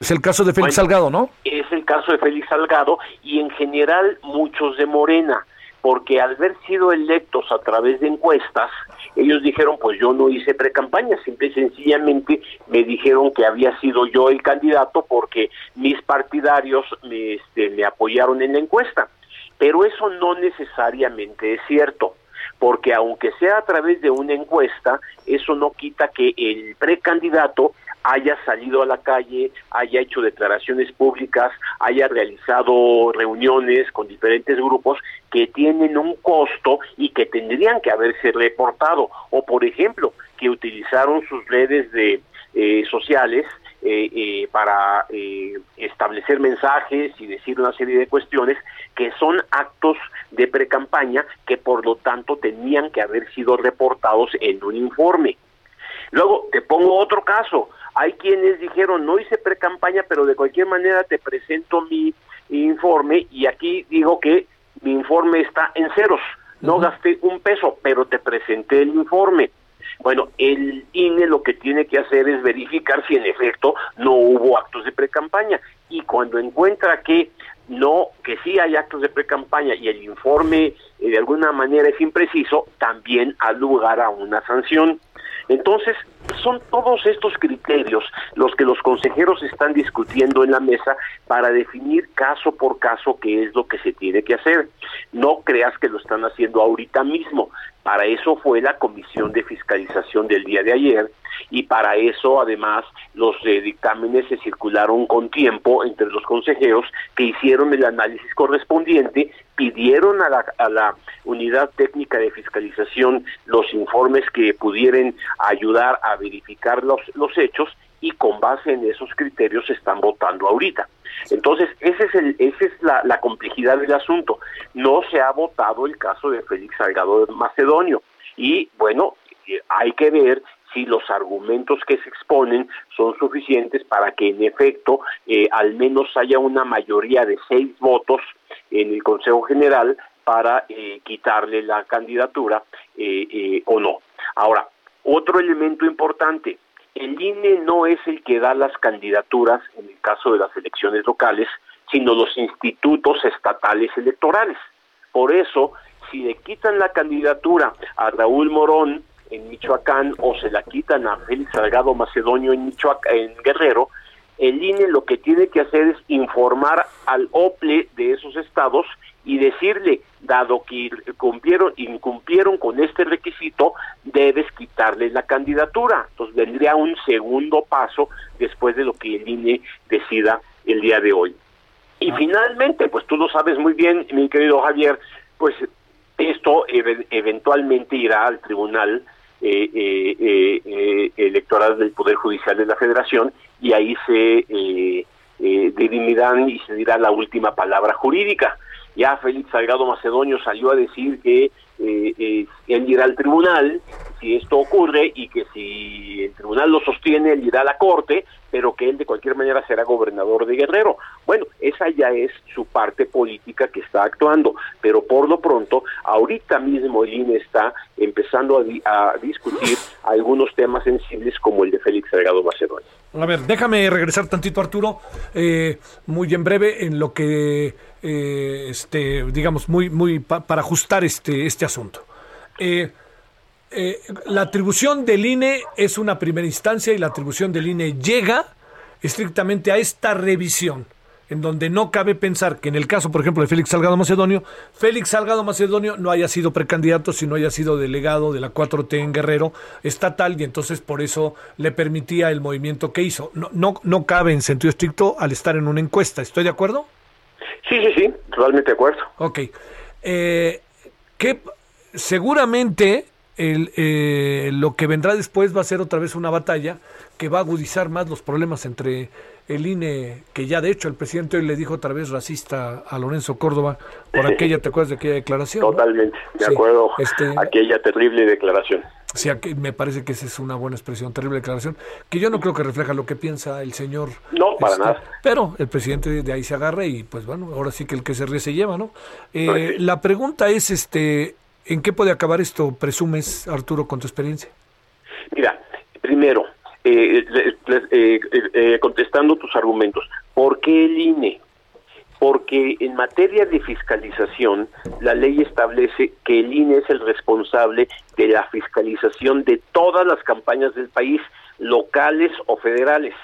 Es el caso de Félix Salgado, ¿no? Es el caso de Félix Salgado y en general muchos de Morena porque al haber sido electos a través de encuestas, ellos dijeron, pues yo no hice pre-campaña, simple y sencillamente me dijeron que había sido yo el candidato porque mis partidarios me, este, me apoyaron en la encuesta. Pero eso no necesariamente es cierto porque aunque sea a través de una encuesta, eso no quita que el precandidato haya salido a la calle, haya hecho declaraciones públicas, haya realizado reuniones con diferentes grupos que tienen un costo y que tendrían que haberse reportado. O, por ejemplo, que utilizaron sus redes de eh, sociales eh, eh, para establecer mensajes y decir una serie de cuestiones que son actos de precampaña que por lo tanto tenían que haber sido reportados en un informe. Luego te pongo otro caso. Hay quienes dijeron, no hice precampaña, pero de cualquier manera te presento mi informe y aquí digo que mi informe está en ceros. No gasté un peso, pero te presenté el informe. Bueno, el INE lo que tiene que hacer es verificar si en efecto no hubo actos de precampaña y cuando encuentra que no, que sí hay actos de precampaña y el informe eh, de alguna manera es impreciso, también ha lugar a una sanción. Entonces, son todos estos criterios los que los consejeros están discutiendo en la mesa para definir caso por caso qué es lo que se tiene que hacer. No creas que lo están haciendo ahorita mismo. Para eso fue la comisión de fiscalización del día de ayer y para eso además los eh, dictámenes se circularon con tiempo entre los consejeros que hicieron el análisis correspondiente, pidieron a la, a la unidad técnica de fiscalización los informes que pudieran ayudar a verificar los, los hechos y con base en esos criterios se están votando ahorita. Entonces, ese es el, esa es la, la complejidad del asunto. No se ha votado el caso de Félix Salgado Macedonio y bueno, eh, hay que ver si los argumentos que se exponen son suficientes para que en efecto eh, al menos haya una mayoría de seis votos en el Consejo General para eh, quitarle la candidatura eh, o no. Ahora, otro elemento importante, el INE no es el que da las candidaturas en el caso de las elecciones locales, sino los institutos estatales electorales. Por eso, si le quitan la candidatura a Raúl Morón en Michoacán o se la quitan a Félix Salgado Macedonio en, Michoacán, en Guerrero, el INE lo que tiene que hacer es informar al OPLE de esos estados y decirle, dado que cumplieron, incumplieron con este requisito, debes quitarles la candidatura. Entonces vendría un segundo paso después de lo que el INE decida el día de hoy. Y ah. finalmente, pues tú lo sabes muy bien, mi querido Javier, pues esto eventualmente irá al tribunal eh, eh, eh, electoral del Poder Judicial de la Federación y ahí se eh, dirimirán y se dirá la última palabra jurídica. Ya Félix Salgado Macedonio salió a decir que él irá al tribunal si esto ocurre y que si el tribunal lo sostiene, él irá a la corte, pero que él de cualquier manera será gobernador de Guerrero. Bueno, esa ya es su parte política que está actuando, pero por lo pronto, ahorita mismo el INE está empezando a, discutir algunos temas sensibles como el de Félix Salgado Macedonio. A ver, déjame regresar tantito, Arturo, eh, muy en breve en lo que, eh, este, digamos, muy, muy para ajustar este, este asunto. Eh, eh, la atribución del INE es una primera instancia y la atribución del INE llega estrictamente a esta revisión, en donde no cabe pensar que en el caso, por ejemplo, de Félix Salgado Macedonio, Félix Salgado Macedonio no haya sido precandidato, sino haya sido delegado de la 4T en Guerrero estatal y entonces por eso le permitía el movimiento que hizo. No, no, no cabe en sentido estricto al estar en una encuesta. ¿Estoy de acuerdo? Sí, sí, sí, totalmente de acuerdo. Ok. Eh, que seguramente el, eh, lo que vendrá después va a ser otra vez una batalla que va a agudizar más los problemas entre el INE, que ya de hecho el presidente hoy le dijo otra vez racista a Lorenzo Córdoba por aquella, ¿te acuerdas de aquella declaración? Totalmente, de acuerdo, este, aquella terrible declaración. Sí, me parece que esa es una buena expresión, terrible declaración, que yo no creo que refleja lo que piensa el señor. No, para este, nada. Pero el presidente de ahí se agarra y pues bueno, ahora sí que el que se ríe se lleva, ¿no? Eh, la pregunta es, este, ¿En qué puede acabar esto, presumes, Arturo, con tu experiencia? Mira, primero, eh, eh, eh, contestando tus argumentos, ¿por qué el INE? Porque en materia de fiscalización, la ley establece que el INE es el responsable de la fiscalización de todas las campañas del país, locales o federales.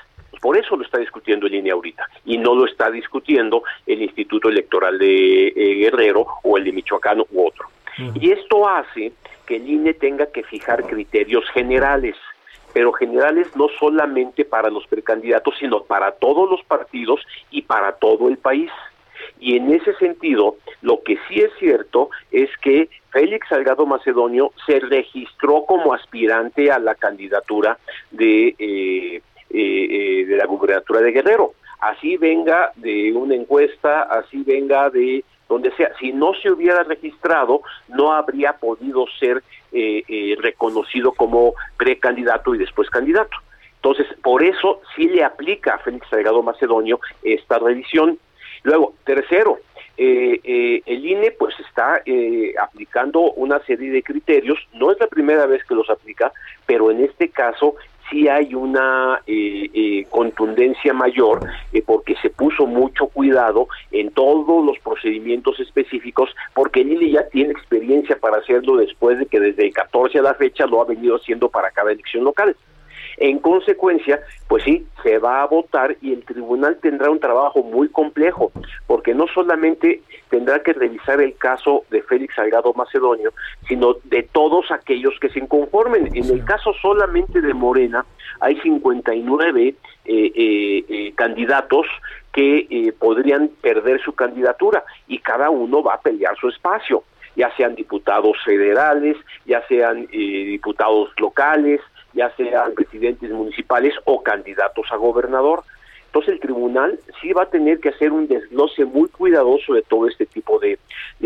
Por eso lo está discutiendo el INE ahorita y no lo está discutiendo el Instituto Electoral de Guerrero o el de Michoacán u otro. Y esto hace que el INE tenga que fijar criterios generales, pero generales no solamente para los precandidatos, sino para todos los partidos y para todo el país. Y en ese sentido, lo que sí es cierto es que Félix Salgado Macedonio se registró como aspirante a la candidatura de, eh, de la gubernatura de Guerrero. Así venga de una encuesta, así venga de donde sea. Si no se hubiera registrado, no habría podido ser reconocido como precandidato y después candidato. Entonces, por eso sí le aplica a Félix Salgado Macedonio esta revisión. Luego, tercero, eh, eh, el INE pues está eh, aplicando una serie de criterios, no es la primera vez que los aplica, pero en este caso sí hay una contundencia mayor porque se puso mucho cuidado en todos los procedimientos específicos porque INE ya tiene experiencia para hacerlo después de que desde el 14 a la fecha lo ha venido haciendo para cada elección local. En consecuencia, pues sí, se va a votar y el tribunal tendrá un trabajo muy complejo, porque no solamente tendrá que revisar el caso de Félix Salgado Macedonio, sino de todos aquellos que se inconformen. En el caso solamente de Morena, hay 59 eh, eh, eh, candidatos que eh, podrían perder su candidatura y cada uno va a pelear su espacio ya sean diputados federales, ya sean diputados locales, ya sean presidentes municipales o candidatos a gobernador. Entonces el tribunal sí va a tener que hacer un desglose muy cuidadoso de todo este tipo de,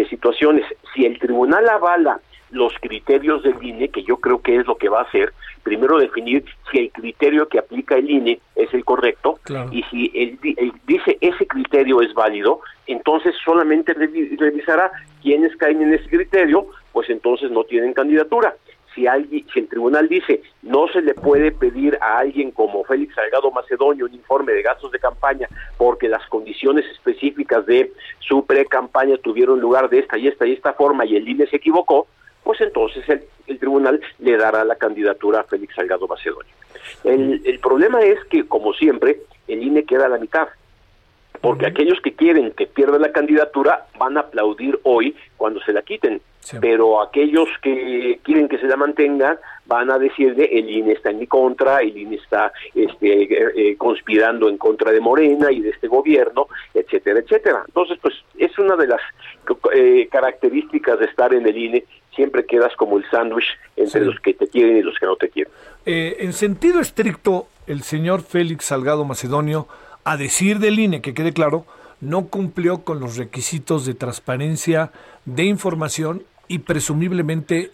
situaciones. Si el tribunal avala los criterios del INE, que yo creo que es lo que va a hacer, primero definir si el criterio que aplica el INE es el correcto y si él, dice ese criterio es válido, entonces solamente revisará quienes caen en ese criterio, pues entonces no tienen candidatura si alguien, si el tribunal dice no se le puede pedir a alguien como Félix Salgado Macedonio un informe de gastos de campaña porque las condiciones específicas de su pre-campaña tuvieron lugar de esta y esta y esta forma y el INE se equivocó, pues entonces el, tribunal le dará la candidatura a Félix Salgado Macedonio. El, el problema es que, como siempre, el INE queda a la mitad porque aquellos que quieren que pierda la candidatura van a aplaudir hoy cuando se la quiten, pero aquellos que quieren que se la mantenga van a decirle el INE está en mi contra, el INE está este, eh, eh, conspirando en contra de Morena y de este gobierno, etcétera, etcétera. Entonces, pues es una de las eh, características de estar en el INE, siempre quedas como el sándwich entre los que te quieren y los que no te quieren. en sentido estricto, el señor Félix Salgado Macedonio a decir del INE, que quede claro, no cumplió con los requisitos de transparencia de información y presumiblemente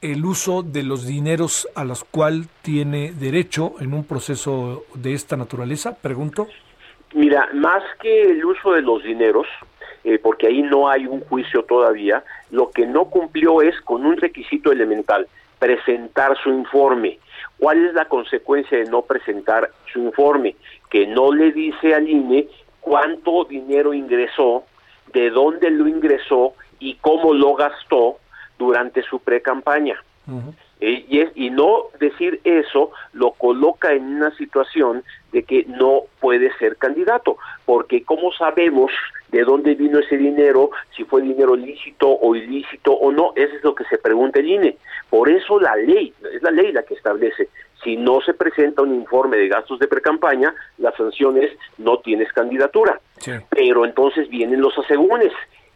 el uso de los dineros a los cuales tiene derecho en un proceso de esta naturaleza? Pregunto. Mira, más que el uso de los dineros, eh, porque ahí no hay un juicio todavía, lo que no cumplió es con un requisito elemental, presentar su informe. ¿Cuál es la consecuencia de no presentar su informe? Que no le dice al INE cuánto dinero ingresó, de dónde lo ingresó y cómo lo gastó durante su pre-campaña. Eh, y, es, y no decir eso lo coloca en una situación de que no puede ser candidato, porque ¿cómo sabemos de dónde vino ese dinero, si fue dinero lícito o ilícito o no, eso es lo que se pregunta el INE. Por eso la ley, es la ley la que establece, si no se presenta un informe de gastos de precampaña, la sanción es no tienes candidatura. Pero entonces vienen los asegúnes,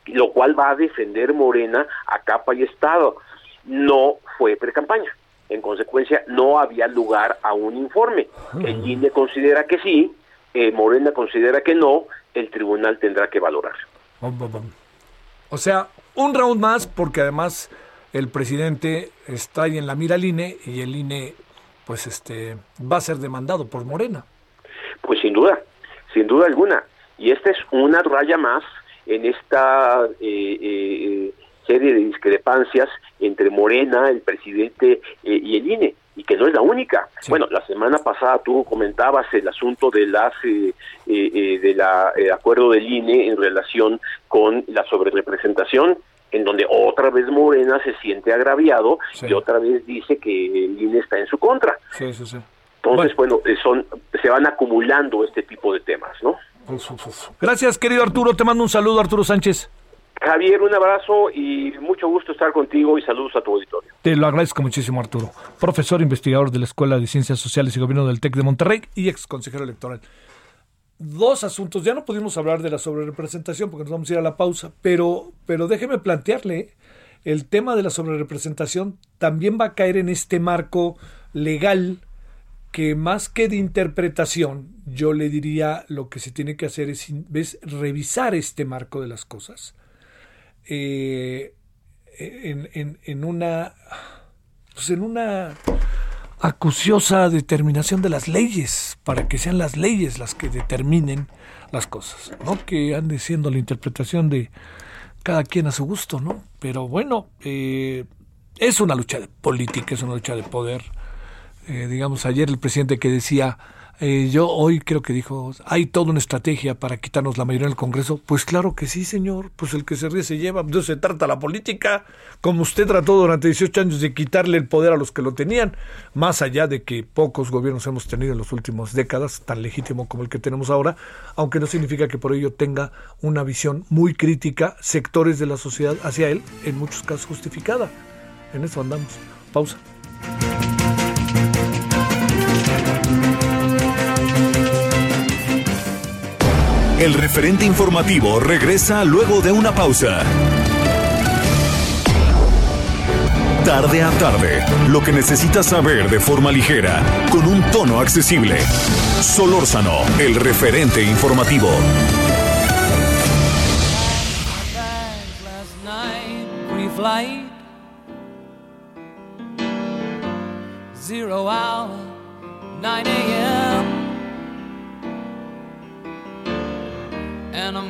lo cual va a defender Morena a capa y estado. No fue precampaña. En consecuencia, no había lugar a un informe. El INE considera que sí, eh, Morena considera que no, el tribunal tendrá que valorar. O sea, un round más porque además el presidente está ahí en la mira al INE y el INE pues este va a ser demandado por Morena. Pues sin duda, sin duda alguna. Y esta es una raya más en esta eh, eh, serie de discrepancias entre Morena, el presidente y el INE y que no es la única. Bueno, la semana pasada tú comentabas el asunto de las eh, eh, eh de la eh, acuerdo del INE en relación con la sobrerepresentación en donde otra vez Morena se siente agraviado y otra vez dice que el INE está en su contra. Sí, sí, sí. Entonces, bueno, son se van acumulando este tipo de temas, ¿no? Gracias, querido Arturo. Te mando un saludo, Arturo Sánchez. Javier, un abrazo y mucho gusto estar contigo y saludos a tu auditorio. Te lo agradezco muchísimo, Arturo. Profesor investigador de la Escuela de Ciencias Sociales y Gobierno del TEC de Monterrey y ex consejero electoral. Dos asuntos, ya no pudimos hablar de la sobrerepresentación porque nos vamos a ir a la pausa, pero, pero déjeme plantearle, el tema de la sobrerepresentación también va a caer en este marco legal que más que de interpretación, yo le diría lo que se tiene que hacer es, revisar este marco de las cosas. Eh, en, una pues en una acuciosa determinación de las leyes para que sean las leyes las que determinen las cosas no que ande siendo la interpretación de cada quien a su gusto no pero bueno eh, es una lucha de política es una lucha de poder eh, digamos ayer el presidente que decía eh, yo hoy creo que dijo, hay toda una estrategia para quitarnos la mayoría del Congreso. Pues claro que sí, señor. Pues el que se ríe se lleva. De se trata la política. Como usted trató durante 18 años de quitarle el poder a los que lo tenían, más allá de que pocos gobiernos hemos tenido en las últimas décadas, tan legítimo como el que tenemos ahora, aunque no significa que por ello tenga una visión muy crítica, sectores de la sociedad hacia él, en muchos casos justificada. En eso andamos. Pausa. El referente informativo regresa luego de una pausa. Tarde a tarde, lo que necesitas saber de forma ligera, con un tono accesible. Solórzano, el referente informativo. Zero hour, 9 a.m.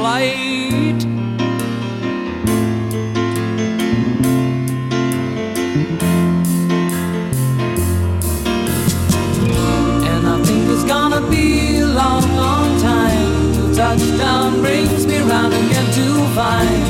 flight. And I think it's gonna be a long, long time till touchdown brings me round again to find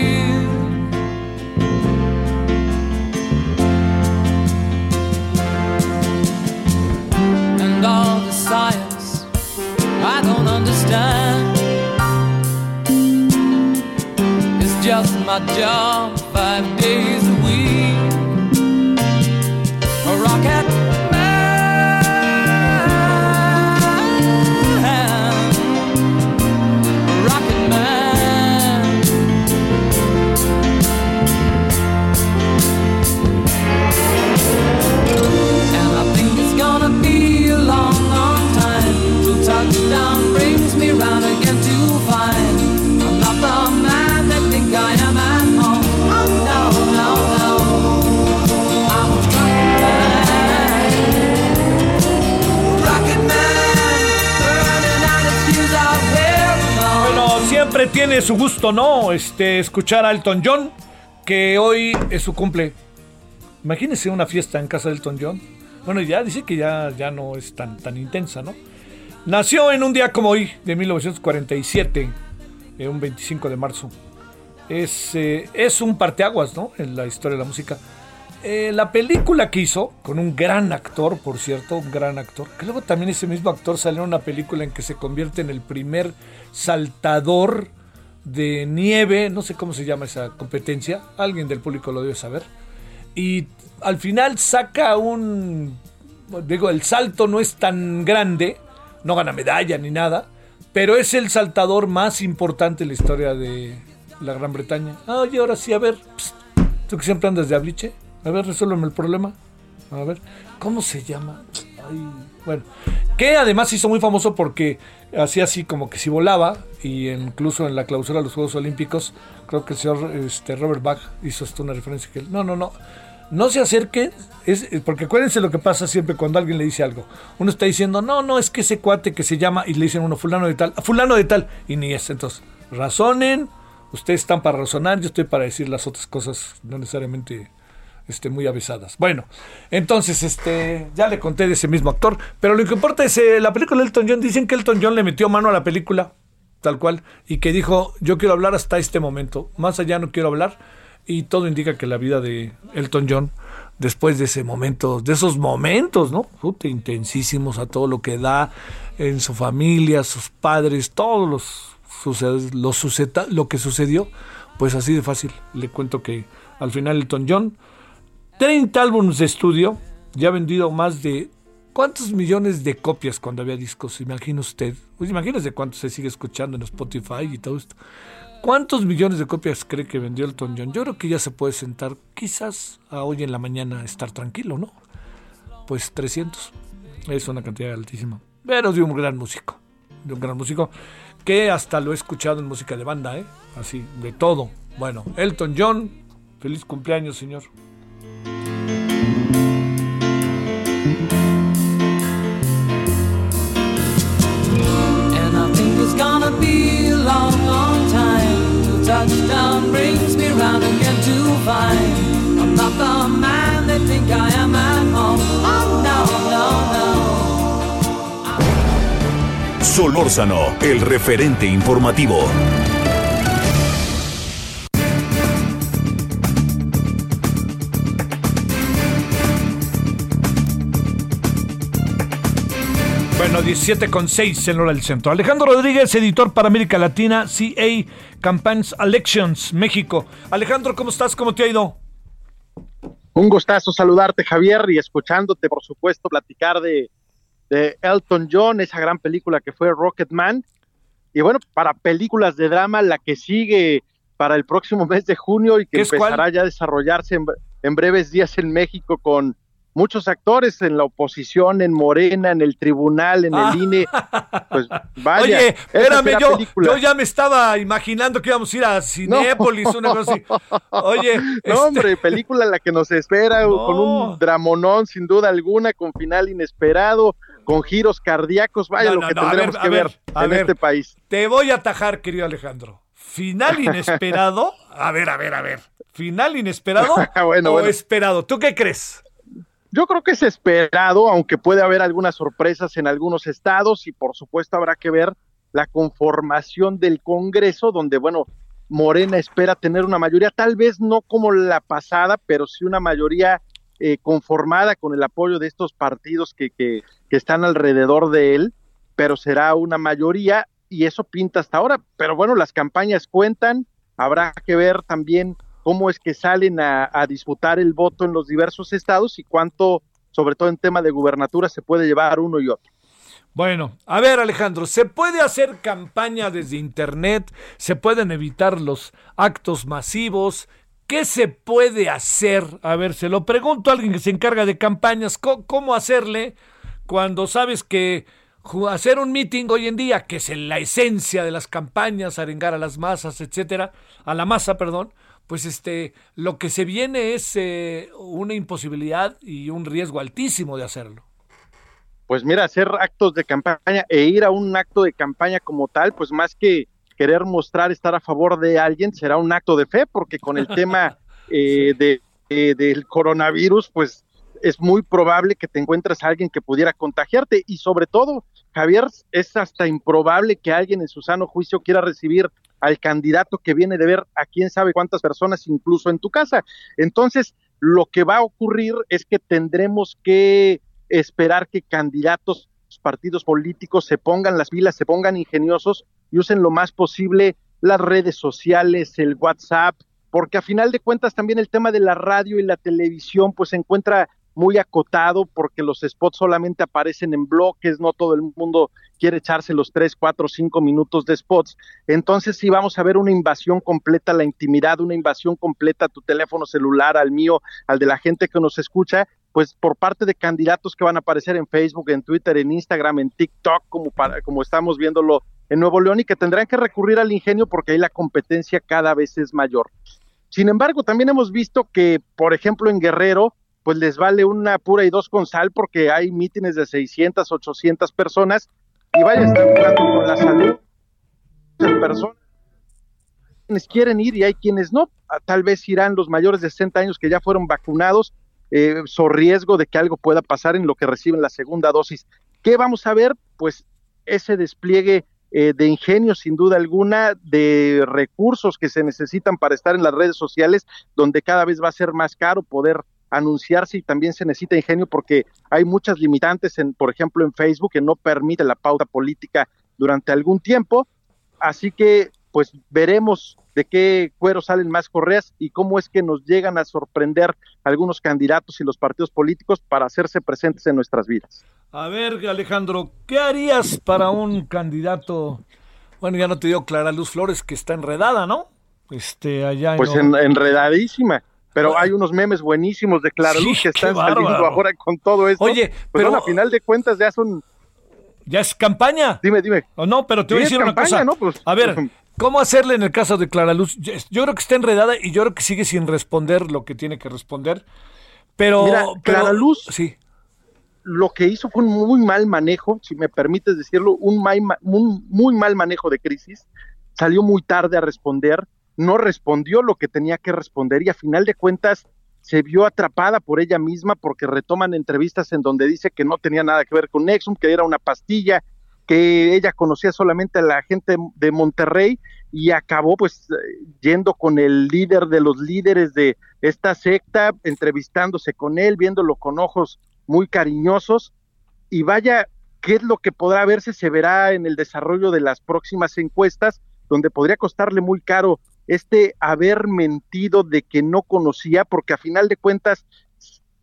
my job five days tiene su gusto, ¿no? Este, escuchar a Elton John, que hoy es su cumple. Imagínense una fiesta en casa de Elton John. Bueno, ya dice que ya, ya no es tan, tan intensa, ¿no? Nació en un día como hoy, de 1947, eh, un 25 de marzo. Es, eh, es un parteaguas, ¿no? En la historia de la música. eh, la película que hizo, con un gran actor, por cierto, un gran actor, que luego también ese mismo actor salió en una película en que se convierte en el primer saltador de nieve, no sé cómo se llama esa competencia, alguien del público lo debe saber, y al final saca un, digo, el salto no es tan grande, no gana medalla ni nada, pero es el saltador más importante en la historia de la Gran Bretaña. Oye, ahora sí, a ver, tú que siempre andas de abliche, a ver, resuélveme el problema. A ver, ¿cómo se llama? Ay, bueno, que además hizo muy famoso porque hacía así como que si volaba, y incluso en la clausura de los Juegos Olímpicos, creo que el señor este, Robert Bach hizo hasta una referencia que no, no, no, no se acerque, es, porque acuérdense lo que pasa siempre cuando alguien le dice algo. Uno está diciendo, no, no, es que ese cuate que se llama, y le dicen uno, fulano de tal, fulano de tal, y ni es. Entonces, razonen, ustedes están para razonar, yo estoy para decir las otras cosas, no necesariamente este, muy avisadas. Bueno, entonces, este, ya le conté de ese mismo actor, pero lo que importa es eh, la película de Elton John. Dicen que Elton John le metió mano a la película, tal cual, y que dijo, yo quiero hablar hasta este momento, más allá no quiero hablar, y todo indica que la vida de Elton John, después de ese momento, de esos momentos, ¿no? intensísimos a todo lo que da en su familia, sus padres, todos los, lo, lo que sucedió, pues así de fácil. Le cuento que al final Elton John 30 álbumes de estudio, ya ha vendido más de ¿Cuántos millones de copias cuando había discos? Imagina usted. Pues imagínese cuánto se sigue escuchando en Spotify y todo esto. ¿Cuántos millones de copias cree que vendió Elton John? Yo creo que ya se puede sentar, quizás a hoy en la mañana estar tranquilo, ¿no? Pues 300. Es una cantidad altísima. Pero de un gran músico. De un gran músico que hasta lo he escuchado en música de banda, ¿eh? Así, de todo. Bueno, Elton John, feliz cumpleaños, señor. Touchdown brings. Oh no, no, no. Solórzano, el referente informativo. Bueno, 17 con 6 en hora del centro. Alejandro Rodríguez, editor para América Latina, CA Campaigns Elections, México. Alejandro, ¿cómo estás? ¿Cómo te ha ido? Un gustazo saludarte, Javier, y escuchándote, por supuesto, platicar de, de Elton John, esa gran película que fue Rocketman. Y bueno, para películas de drama, la que sigue para el próximo mes de junio y que empezará ya a desarrollarse en breves días en México con muchos actores en la oposición, en Morena, en el tribunal, en el ah. INE. Pues vaya. Oye, espérame, yo, yo, ya me estaba imaginando que íbamos a ir a Cinépolis, una cosa así. Oye. No, este hombre, película la que nos espera con un dramonón, sin duda alguna, con final inesperado, con giros cardíacos. Vaya lo que tendremos que ver, en este país. Te voy a atajar, querido Alejandro. Final inesperado. a ver, a ver, a ver. Final inesperado o esperado. ¿Tú qué crees? Yo creo que es esperado, aunque puede haber algunas sorpresas en algunos estados y por supuesto habrá que ver la conformación del Congreso, donde, bueno, Morena espera tener una mayoría, tal vez no como la pasada, pero sí una mayoría eh, conformada con el apoyo de estos partidos que, que, que están alrededor de él, pero será una mayoría y eso pinta hasta ahora. Pero bueno, las campañas cuentan, habrá que ver también cómo es que salen a, disputar el voto en los diversos estados y cuánto, sobre todo en tema de gubernatura, se puede llevar uno y otro. Bueno, a ver Alejandro, ¿se puede hacer campaña desde Internet? ¿Se pueden evitar los actos masivos? ¿Qué se puede hacer? A ver, se lo pregunto a alguien que se encarga de campañas, ¿cómo, hacerle cuando sabes que hacer un meeting hoy en día, que es la esencia de las campañas, arengar a las masas, etcétera, a la masa, perdón, pues este, lo que se viene es eh, una imposibilidad y un riesgo altísimo de hacerlo. Pues mira, hacer actos de campaña e ir a un acto de campaña como tal, pues más que querer mostrar estar a favor de alguien, será un acto de fe, porque con el tema eh, de, eh, del coronavirus, pues es muy probable que te encuentres a alguien que pudiera contagiarte y sobre todo, Javier, es hasta improbable que alguien en su sano juicio quiera recibir al candidato que viene de ver a quién sabe cuántas personas incluso en tu casa. Entonces, lo que va a ocurrir es que tendremos que esperar que candidatos, partidos políticos se pongan las pilas, se pongan ingeniosos y usen lo más posible las redes sociales, el WhatsApp, porque a final de cuentas también el tema de la radio y la televisión pues se encuentra muy acotado porque los spots solamente aparecen en bloques, no todo el mundo quiere echarse los tres, cuatro, cinco minutos de spots. Entonces sí vamos a ver una invasión completa a la intimidad, una invasión completa a tu teléfono celular, al mío, al de la gente que nos escucha, pues por parte de candidatos que van a aparecer en Facebook, en Twitter, en Instagram, en TikTok, como, para, como estamos viéndolo en Nuevo León y que tendrán que recurrir al ingenio porque ahí la competencia cada vez es mayor. Sin embargo, también hemos visto que, por ejemplo, en Guerrero, pues les vale una pura y dos con sal porque hay mítines de 600, 800 personas y vaya, están jugando con la salud de personas. Quienes quieren ir y hay quienes no, ah, tal vez irán los mayores de 60 años que ya fueron vacunados, eh, riesgo de que algo pueda pasar en lo que reciben la segunda dosis. ¿Qué vamos a ver? Pues ese despliegue eh, de ingenio, sin duda alguna, de recursos que se necesitan para estar en las redes sociales, donde cada vez va a ser más caro poder anunciarse y también se necesita ingenio porque hay muchas limitantes, en, por ejemplo, en Facebook que no permite la pauta política durante algún tiempo. Así que, pues veremos de qué cuero salen más correas y cómo es que nos llegan a sorprender algunos candidatos y los partidos políticos para hacerse presentes en nuestras vidas. A ver, Alejandro, ¿qué harías para un candidato? Bueno, ya no te dio Clara Luz Flores, que está enredada, ¿no? Este, allá Pues enredadísima pero hay unos memes buenísimos de Clara Luz que están saliendo ahora con todo esto. Oye, pues pero a final de cuentas ya son ya es campaña. Dime, dime. O no, pero te voy a decir una cosa. Pues, a ver, ¿cómo hacerle en el caso de Clara Luz? Yo creo que está enredada y yo creo que sigue sin responder lo que tiene que responder. Pero Mira, Clara Luz sí. Lo que hizo fue un muy mal manejo, si me permites decirlo, un, un muy mal manejo de crisis. Salió muy tarde a responder no respondió lo que tenía que responder y a final de cuentas se vio atrapada por ella misma porque retoman entrevistas en donde dice que no tenía nada que ver con Nexum, que era una pastilla, que ella conocía solamente a la gente de Monterrey y acabó pues yendo con el líder de los líderes de esta secta, entrevistándose con él, viéndolo con ojos muy cariñosos y vaya, ¿qué es lo que podrá verse? Se verá en el desarrollo de las próximas encuestas, donde podría costarle muy caro este haber mentido de que no conocía, porque a final de cuentas,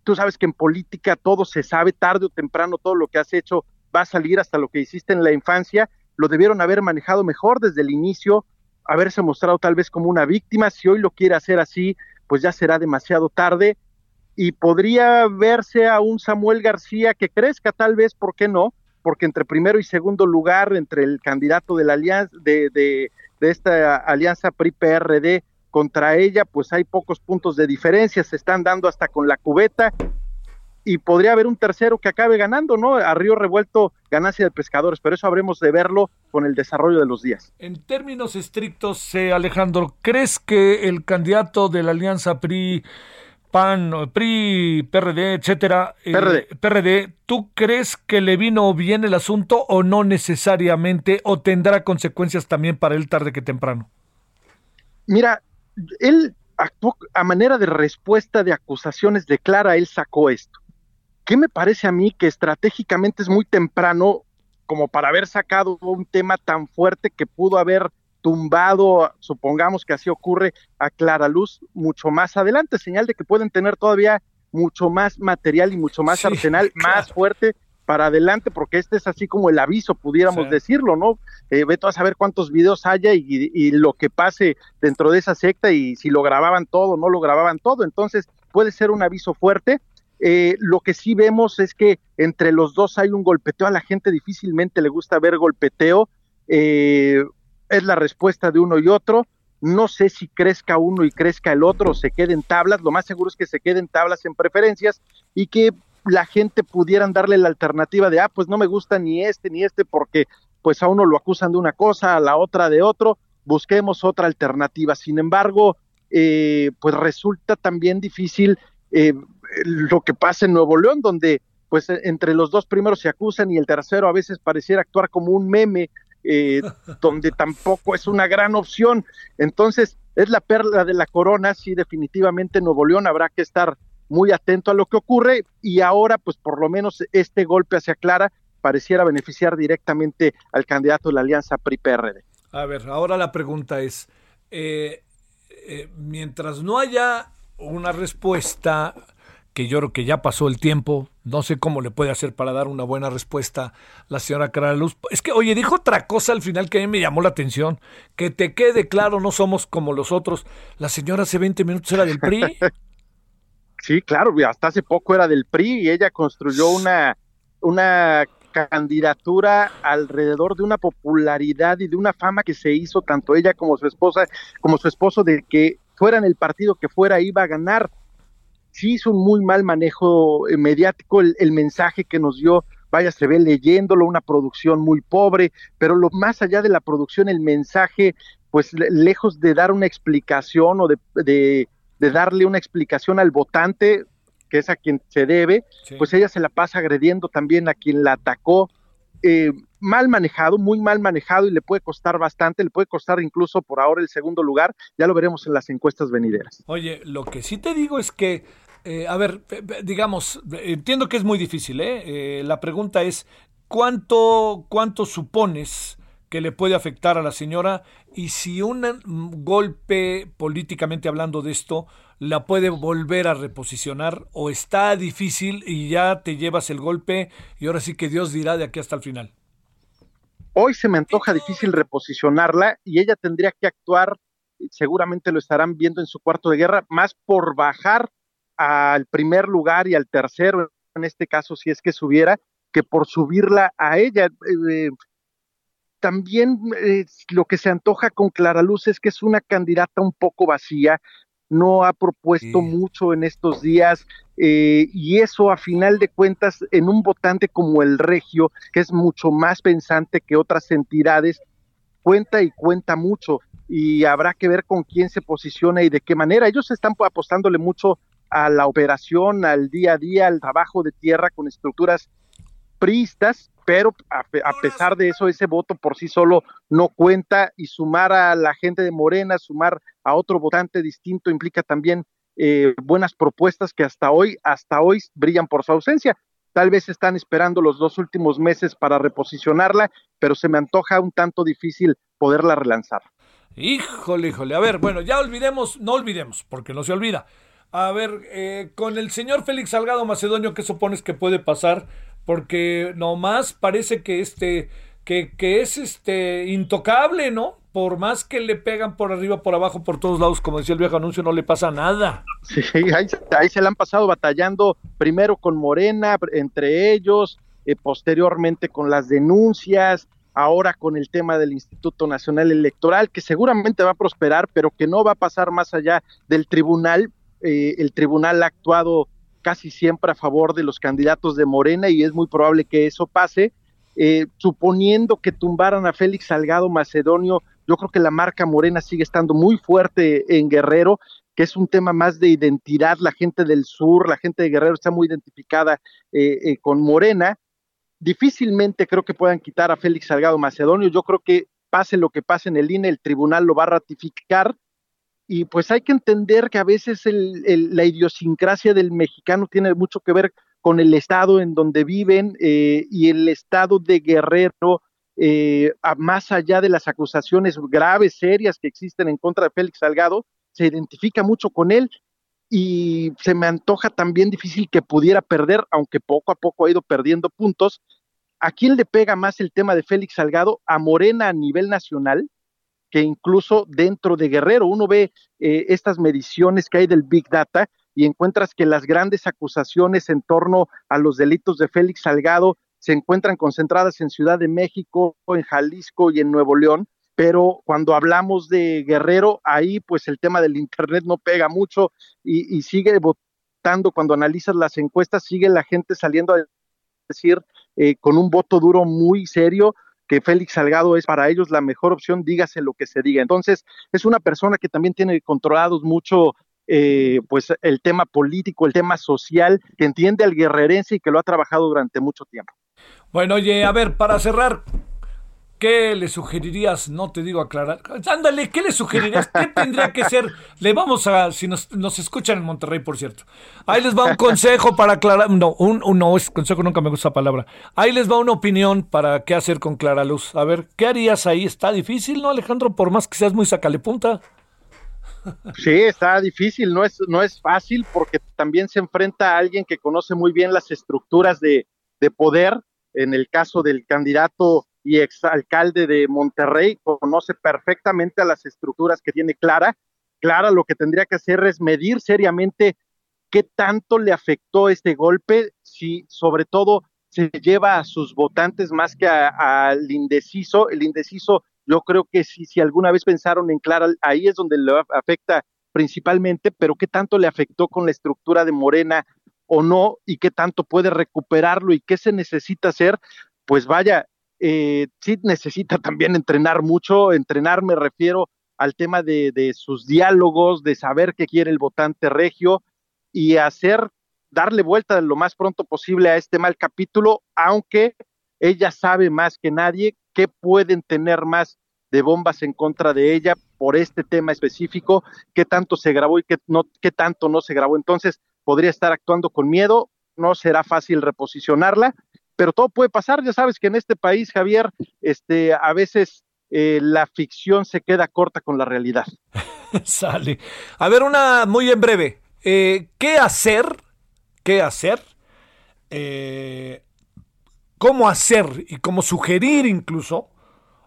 tú sabes que en política todo se sabe, tarde o temprano todo lo que has hecho va a salir hasta lo que hiciste en la infancia, lo debieron haber manejado mejor desde el inicio, haberse mostrado tal vez como una víctima, si hoy lo quiere hacer así, pues ya será demasiado tarde y podría verse a un Samuel García que crezca tal vez, ¿por qué no? Porque entre primero y segundo lugar, entre el candidato de la alianza, de, esta alianza PRI-PRD contra ella, pues hay pocos puntos de diferencia, se están dando hasta con la cubeta y podría haber un tercero que acabe ganando, ¿no? A Río Revuelto, ganancia de pescadores, pero eso habremos de verlo con el desarrollo de los días. En términos estrictos, eh, Alejandro, ¿crees que el candidato de la alianza PRI PAN, PRI, PRD, etcétera, PRD. PRD, ¿tú crees que le vino bien el asunto o no necesariamente o tendrá consecuencias también para él tarde que temprano? Mira, él actuó a manera de respuesta de acusaciones de Clara, él sacó esto. ¿Qué me parece a mí que estratégicamente es muy temprano como para haber sacado un tema tan fuerte que pudo haber tumbado, supongamos que así ocurre, a Clara Luz mucho más adelante, señal de que pueden tener todavía mucho más material y mucho más arsenal más fuerte para adelante, porque este es así como el aviso, pudiéramos decirlo, ¿no? Eh, a saber cuántos videos haya y, lo que pase dentro de esa secta y si lo grababan todo, no lo grababan todo, entonces puede ser un aviso fuerte. Eh, lo que sí vemos es que entre los dos hay un golpeteo, a la gente difícilmente le gusta ver golpeteo, eh, es la respuesta de uno y otro. No sé si crezca uno y crezca el otro o se queden tablas. Lo más seguro es que se queden tablas en preferencias y que la gente pudieran darle la alternativa de, ah, pues no me gusta ni este ni este porque pues a uno lo acusan de una cosa, a la otra de otro. Busquemos otra alternativa. Sin embargo, eh, pues resulta también difícil eh, lo que pasa en Nuevo León, donde pues entre los dos primeros se acusan y el tercero a veces pareciera actuar como un meme eh, donde tampoco es una gran opción. Entonces, es la perla de la corona, sí, definitivamente Nuevo León habrá que estar muy atento a lo que ocurre y ahora pues por lo menos este golpe hacia Clara pareciera beneficiar directamente al candidato de la alianza PRI-PRD. A ver, ahora la pregunta es, eh, eh, mientras no haya una respuesta que yo creo que ya pasó el tiempo, no sé cómo le puede hacer para dar una buena respuesta la señora Clara Luz. Es que, oye, dijo otra cosa al final que a mí me llamó la atención, que te quede claro, no somos como los otros. La señora hace 20 minutos era del PRI. Sí, claro, hasta hace poco era del PRI y ella construyó una, una candidatura alrededor de una popularidad y de una fama que se hizo tanto ella como su esposa, como su esposo, de que fuera en el partido que fuera iba a ganar sí hizo un muy mal manejo eh, mediático, el, mensaje que nos dio, vaya, se ve leyéndolo, una producción muy pobre, pero lo más allá de la producción, el mensaje, pues lejos de dar una explicación o de, de, darle una explicación al votante, que es a quien se debe, pues ella se la pasa agrediendo también a quien la atacó. Eh, mal manejado, muy mal manejado y le puede costar bastante, le puede costar incluso por ahora el segundo lugar, ya lo veremos en las encuestas venideras. Oye, lo que sí te digo es que eh, a ver, digamos, entiendo que es muy difícil, ¿eh? ¿eh? la pregunta es, ¿cuánto, ¿cuánto supones que le puede afectar a la señora y si un golpe políticamente hablando de esto la puede volver a reposicionar o está difícil y ya te llevas el golpe y ahora sí que Dios dirá de aquí hasta el final? Hoy se me antoja difícil reposicionarla y ella tendría que actuar, seguramente lo estarán viendo en su cuarto de guerra, más por bajar al primer lugar y al tercero, en este caso, si es que subiera, que por subirla a ella. Eh, también eh, lo que se antoja con Clara Luz es que es una candidata un poco vacía, no ha propuesto mucho en estos días eh, y eso a final de cuentas en un votante como el Regio, que es mucho más pensante que otras entidades, cuenta y cuenta mucho y habrá que ver con quién se posiciona y de qué manera. Ellos están apostándole mucho a la operación, al día a día, al trabajo de tierra con estructuras priistas, pero a, pesar de eso, ese voto por sí solo no cuenta y sumar a la gente de Morena, sumar a otro votante distinto implica también eh, buenas propuestas que hasta hoy, hasta hoy brillan por su ausencia. Tal vez están esperando los dos últimos meses para reposicionarla, pero se me antoja un tanto difícil poderla relanzar. Híjole, híjole. A ver, bueno, ya olvidemos, no olvidemos, porque no se olvida. A ver, eh, con el señor Félix Salgado Macedonio, ¿qué supones que puede pasar? Porque nomás parece que este, que, que es este intocable, ¿no? Por más que le pegan por arriba, por abajo, por todos lados, como decía el viejo anuncio, no le pasa nada. Sí, ahí, se le han pasado batallando primero con Morena, entre ellos, eh, posteriormente con las denuncias, ahora con el tema del Instituto Nacional Electoral, que seguramente va a prosperar, pero que no va a pasar más allá del tribunal, eh, el tribunal ha actuado casi siempre a favor de los candidatos de Morena y es muy probable que eso pase. Eh, suponiendo que tumbaran a Félix Salgado Macedonio, yo creo que la marca Morena sigue estando muy fuerte en Guerrero, que es un tema más de identidad. La gente del sur, la gente de Guerrero está muy identificada eh, con Morena. Difícilmente creo que puedan quitar a Félix Salgado Macedonio. Yo creo que pase lo que pase en el INE, el tribunal lo va a ratificar y pues hay que entender que a veces la idiosincrasia del mexicano tiene mucho que ver con el estado en donde viven eh, y el estado de Guerrero, eh, más allá de las acusaciones graves, serias que existen en contra de Félix Salgado, se identifica mucho con él y se me antoja también difícil que pudiera perder, aunque poco a poco ha ido perdiendo puntos. ¿A quién le pega más el tema de Félix Salgado? ¿A Morena a nivel nacional? Que incluso dentro de Guerrero uno ve eh, estas mediciones que hay del Big Data y encuentras que las grandes acusaciones en torno a los delitos de Félix Salgado se encuentran concentradas en Ciudad de México, en Jalisco y en Nuevo León, pero cuando hablamos de Guerrero, ahí pues el tema del Internet no pega mucho y, sigue votando, cuando analizas las encuestas, sigue la gente saliendo a decir eh, con un voto duro muy serio, que Félix Salgado es para ellos la mejor opción, dígase lo que se diga. Entonces, es una persona que también tiene controlados mucho eh, pues el tema político, el tema social, que entiende al guerrerense y que lo ha trabajado durante mucho tiempo. Bueno, oye, a ver, para cerrar, ¿Qué le sugerirías? No te digo aclarar. Ándale, ¿qué le sugerirías? ¿Qué tendría que ser? Le vamos a, si nos, escuchan en Monterrey, por cierto. Ahí les va un consejo para aclarar. No, un, un no, es consejo, nunca me gusta palabra. Ahí les va una opinión para qué hacer con Clara Luz. A ver, ¿qué harías ahí? Está difícil, ¿no, Alejandro? Por más que seas muy sacale punta. Sí, está difícil, no es, no es fácil porque también se enfrenta a alguien que conoce muy bien las estructuras de, de poder. En el caso del candidato y exalcalde de Monterrey, conoce perfectamente a las estructuras que tiene Clara. Clara lo que tendría que hacer es medir seriamente qué tanto le afectó este golpe, si sobre todo se lleva a sus votantes más que al indeciso. El indeciso, yo creo que si, si alguna vez pensaron en Clara, ahí es donde le afecta principalmente, pero qué tanto le afectó con la estructura de Morena o no, y qué tanto puede recuperarlo y qué se necesita hacer, pues vaya, eh, sí necesita también entrenar mucho, entrenar me refiero al tema de, de sus diálogos, de saber qué quiere el votante regio y hacer darle vuelta lo más pronto posible a este mal capítulo, aunque ella sabe más que nadie que pueden tener más de bombas en contra de ella por este tema específico, qué tanto se grabó y qué, no, qué tanto no se grabó. Entonces, podría estar actuando con miedo, no será fácil reposicionarla, pero todo puede pasar, ya sabes que en este país, Javier, este, a veces eh, la ficción se queda corta con la realidad. Sale. A ver, una muy en breve. Eh, ¿Qué hacer qué hacer, eh, cómo hacer y cómo sugerir incluso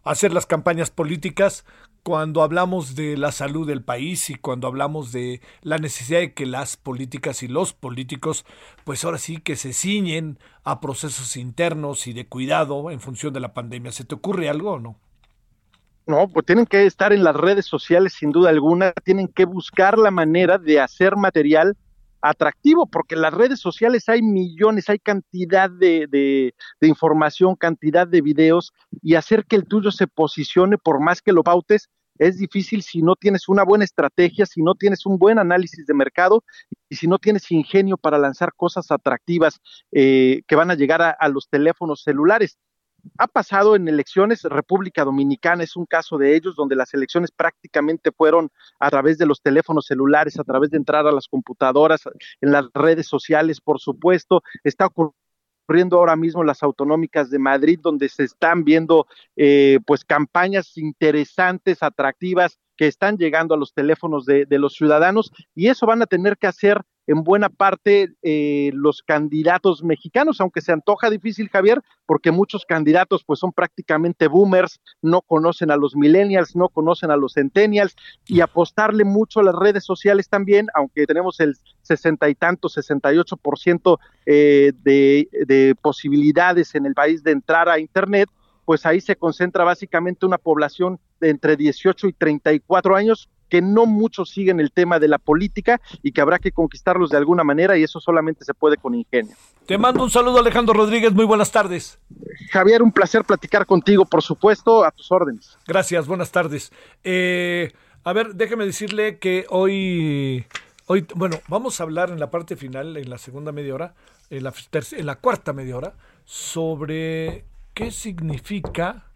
hacer las campañas políticas cuando hablamos de la salud del país y cuando hablamos de la necesidad de que las políticas y los políticos, pues ahora sí que se ciñen a procesos internos y de cuidado en función de la pandemia. ¿Se te ocurre algo o no? No, pues tienen que estar en las redes sociales sin duda alguna, tienen que buscar la manera de hacer material atractivo, porque en las redes sociales hay millones, hay cantidad de, de, información, cantidad de videos, y hacer que el tuyo se posicione por más que lo pautes, es difícil si no tienes una buena estrategia, si no tienes un buen análisis de mercado y si no tienes ingenio para lanzar cosas atractivas eh, que van a llegar a, a los teléfonos celulares ha pasado en elecciones, República Dominicana es un caso de ellos, donde las elecciones prácticamente fueron a través de los teléfonos celulares, a través de entrar a las computadoras, en las redes sociales, por supuesto. Está ocurriendo ahora mismo las autonómicas de Madrid, donde se están viendo eh, pues campañas interesantes, atractivas, que están llegando a los teléfonos de, de los ciudadanos, y eso van a tener que hacer en buena parte eh, los candidatos mexicanos, aunque se antoja difícil, Javier, porque muchos candidatos pues son prácticamente boomers, no conocen a los millennials, no conocen a los centennials, y apostarle mucho a las redes sociales también, aunque tenemos el sesenta y tanto, sesenta y ocho por ciento eh, de posibilidades en el país de entrar a Internet, pues ahí se concentra básicamente una población de entre 18 y 34 años que no muchos siguen el tema de la política y que habrá que conquistarlos de alguna manera y eso solamente se puede con ingenio. Te mando un saludo Alejandro Rodríguez, muy buenas tardes. Javier, un placer platicar contigo, por supuesto, a tus órdenes. Gracias, buenas tardes. Eh, a ver, déjeme decirle que hoy, hoy, bueno, vamos a hablar en la parte final, en la segunda media hora, en la, en la cuarta media hora, sobre qué significa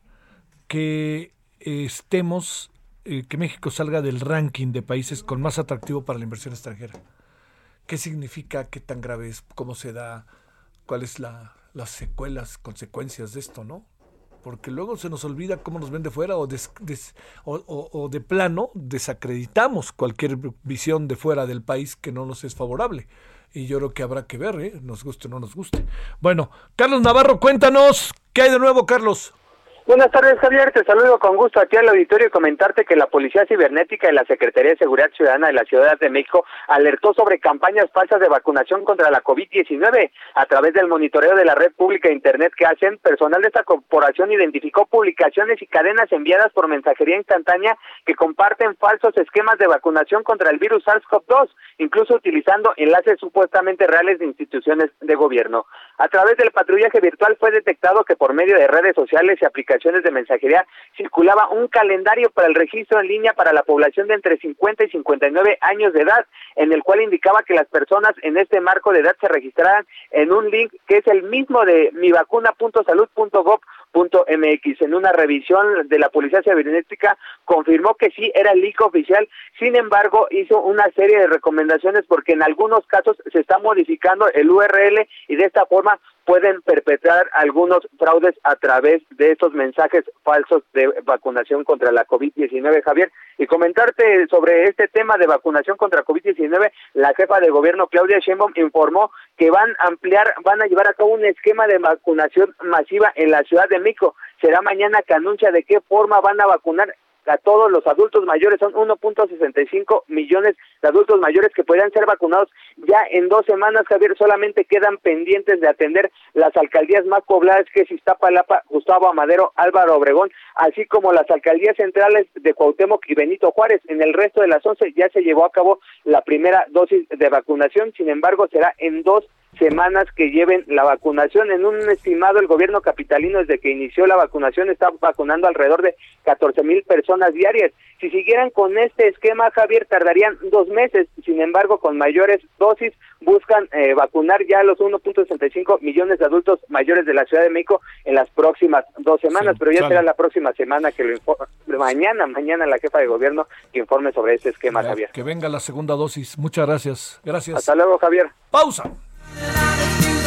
que estemos eh, que México salga del ranking de países con más atractivo para la inversión extranjera. ¿Qué significa? ¿Qué tan grave es? ¿Cómo se da? ¿Cuáles la, las secuelas, consecuencias de esto, no? Porque luego se nos olvida cómo nos ven de fuera o, o, de plano desacreditamos cualquier visión de fuera del país que no nos es favorable. Y yo creo que habrá que ver, ¿eh? nos guste o no nos guste. Bueno, Carlos Navarro, cuéntanos, ¿qué hay de nuevo, Carlos? Buenas tardes, Javier. Te saludo con gusto aquí al auditorio y comentarte que la Policía Cibernética y la Secretaría de Seguridad Ciudadana de la Ciudad de México alertó sobre campañas falsas de vacunación contra la COVID-19 a través del monitoreo de la red pública de Internet que hacen. Personal de esta corporación identificó publicaciones y cadenas enviadas por mensajería instantánea que comparten falsos esquemas de vacunación contra el virus SARS-CoV-2, incluso utilizando enlaces supuestamente reales de instituciones de gobierno. A través del patrullaje virtual fue detectado que por medio de redes sociales y aplicaciones de mensajería circulaba un calendario para el registro en línea para la población de entre 50 y 59 años de edad, en el cual indicaba que las personas en este marco de edad se registraran en un link que es el mismo de mivacuna.salud.gov MX. En una revisión de la Policía Cibernética confirmó que sí era el leak oficial, sin embargo hizo una serie de recomendaciones porque en algunos casos se está modificando el URL y de esta forma pueden perpetrar algunos fraudes a través de estos mensajes falsos de vacunación contra la COVID-19, Javier. Y comentarte sobre este tema de vacunación contra COVID-19, la jefa de gobierno Claudia Sheinbaum informó que van a ampliar, van a llevar a cabo un esquema de vacunación masiva en la Ciudad de México. Será mañana que anuncia de qué forma van a vacunar a todos los adultos mayores, son 1.65 millones de adultos mayores que podrían ser vacunados ya en dos semanas, Javier, solamente quedan pendientes de atender las alcaldías más pobladas que es Iztapalapa, Gustavo Amadero, Álvaro Obregón, así como las alcaldías centrales de Cuauhtémoc y Benito Juárez. En el resto de las 11 ya se llevó a cabo la primera dosis de vacunación, sin embargo será en dos semanas que lleven la vacunación. En un estimado, el gobierno capitalino desde que inició la vacunación está vacunando alrededor de 14 mil personas diarias. Si siguieran con este esquema, Javier, tardarían dos meses. Sin embargo, con mayores dosis, buscan eh, vacunar ya a los 1.65 millones de adultos mayores de la Ciudad de México en las próximas dos semanas. Pero ya será la próxima semana que lo informe, mañana, mañana la jefa de gobierno que informe sobre este esquema, Javier. Que venga la segunda dosis. Muchas gracias. Gracias. Hasta luego, Javier. Pausa.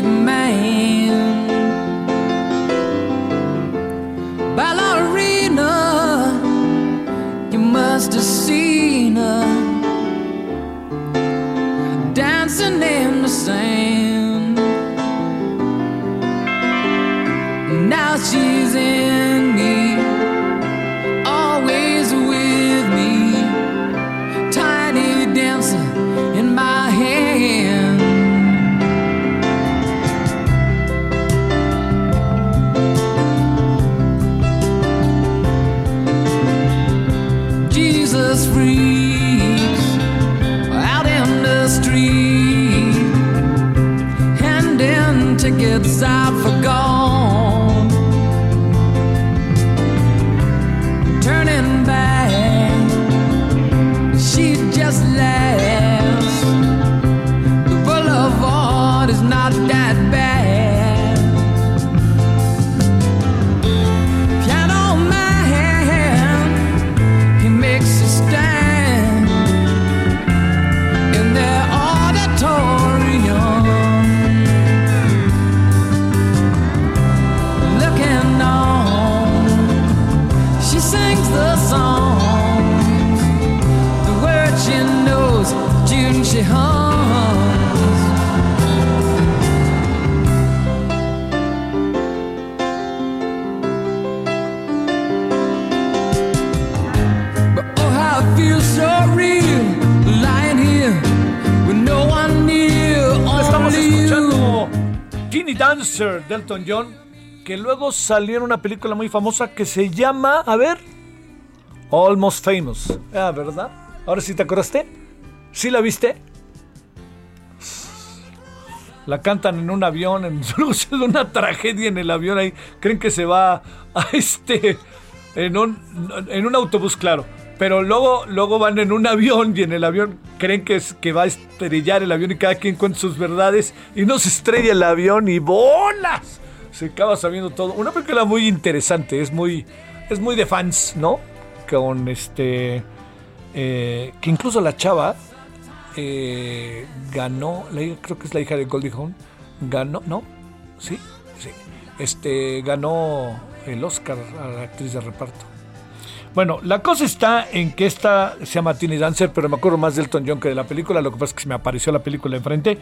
Music man, Teeny Dancer de Elton John, que luego salió en una película muy famosa que se llama, a ver, Almost Famous. Ah, ¿verdad? Ahora sí te acordaste. ¿Sí la viste? La cantan en un avión, en, una tragedia en el avión ahí. Creen que se va a este en un, en un autobús, claro. Pero luego, luego van en un avión y en el avión creen que, es, que va a estrellar el avión y cada quien cuenta sus verdades y no se estrella el avión y bolas. Se acaba sabiendo todo. Una película muy interesante, es muy, es muy de fans, ¿no? Con este... eh, que incluso la chava eh, ganó, la creo que es la hija de Goldie Hawn, ganó, ¿no? ¿Sí? Sí. Este, ganó el Oscar a la actriz de reparto. Bueno, la cosa está en que esta se llama Tiny Dancer, pero me acuerdo más de Elton John que de la película. Lo que pasa es que se me apareció la película enfrente.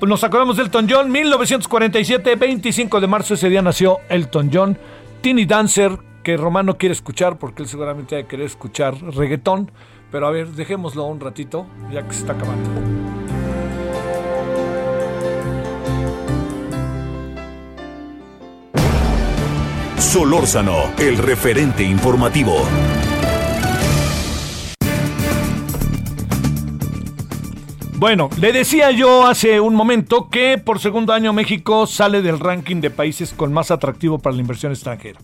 Pues nos acordamos de Elton John, 1947, 25 de marzo, ese día nació Elton John. Tiny Dancer, que Romano quiere escuchar porque él seguramente va a querer escuchar reggaetón. Pero a ver, dejémoslo un ratito, ya que se está acabando. Solórzano, el referente informativo. Bueno, le decía yo hace un momento que por segundo año México sale del ranking de países con más atractivo para la inversión extranjera.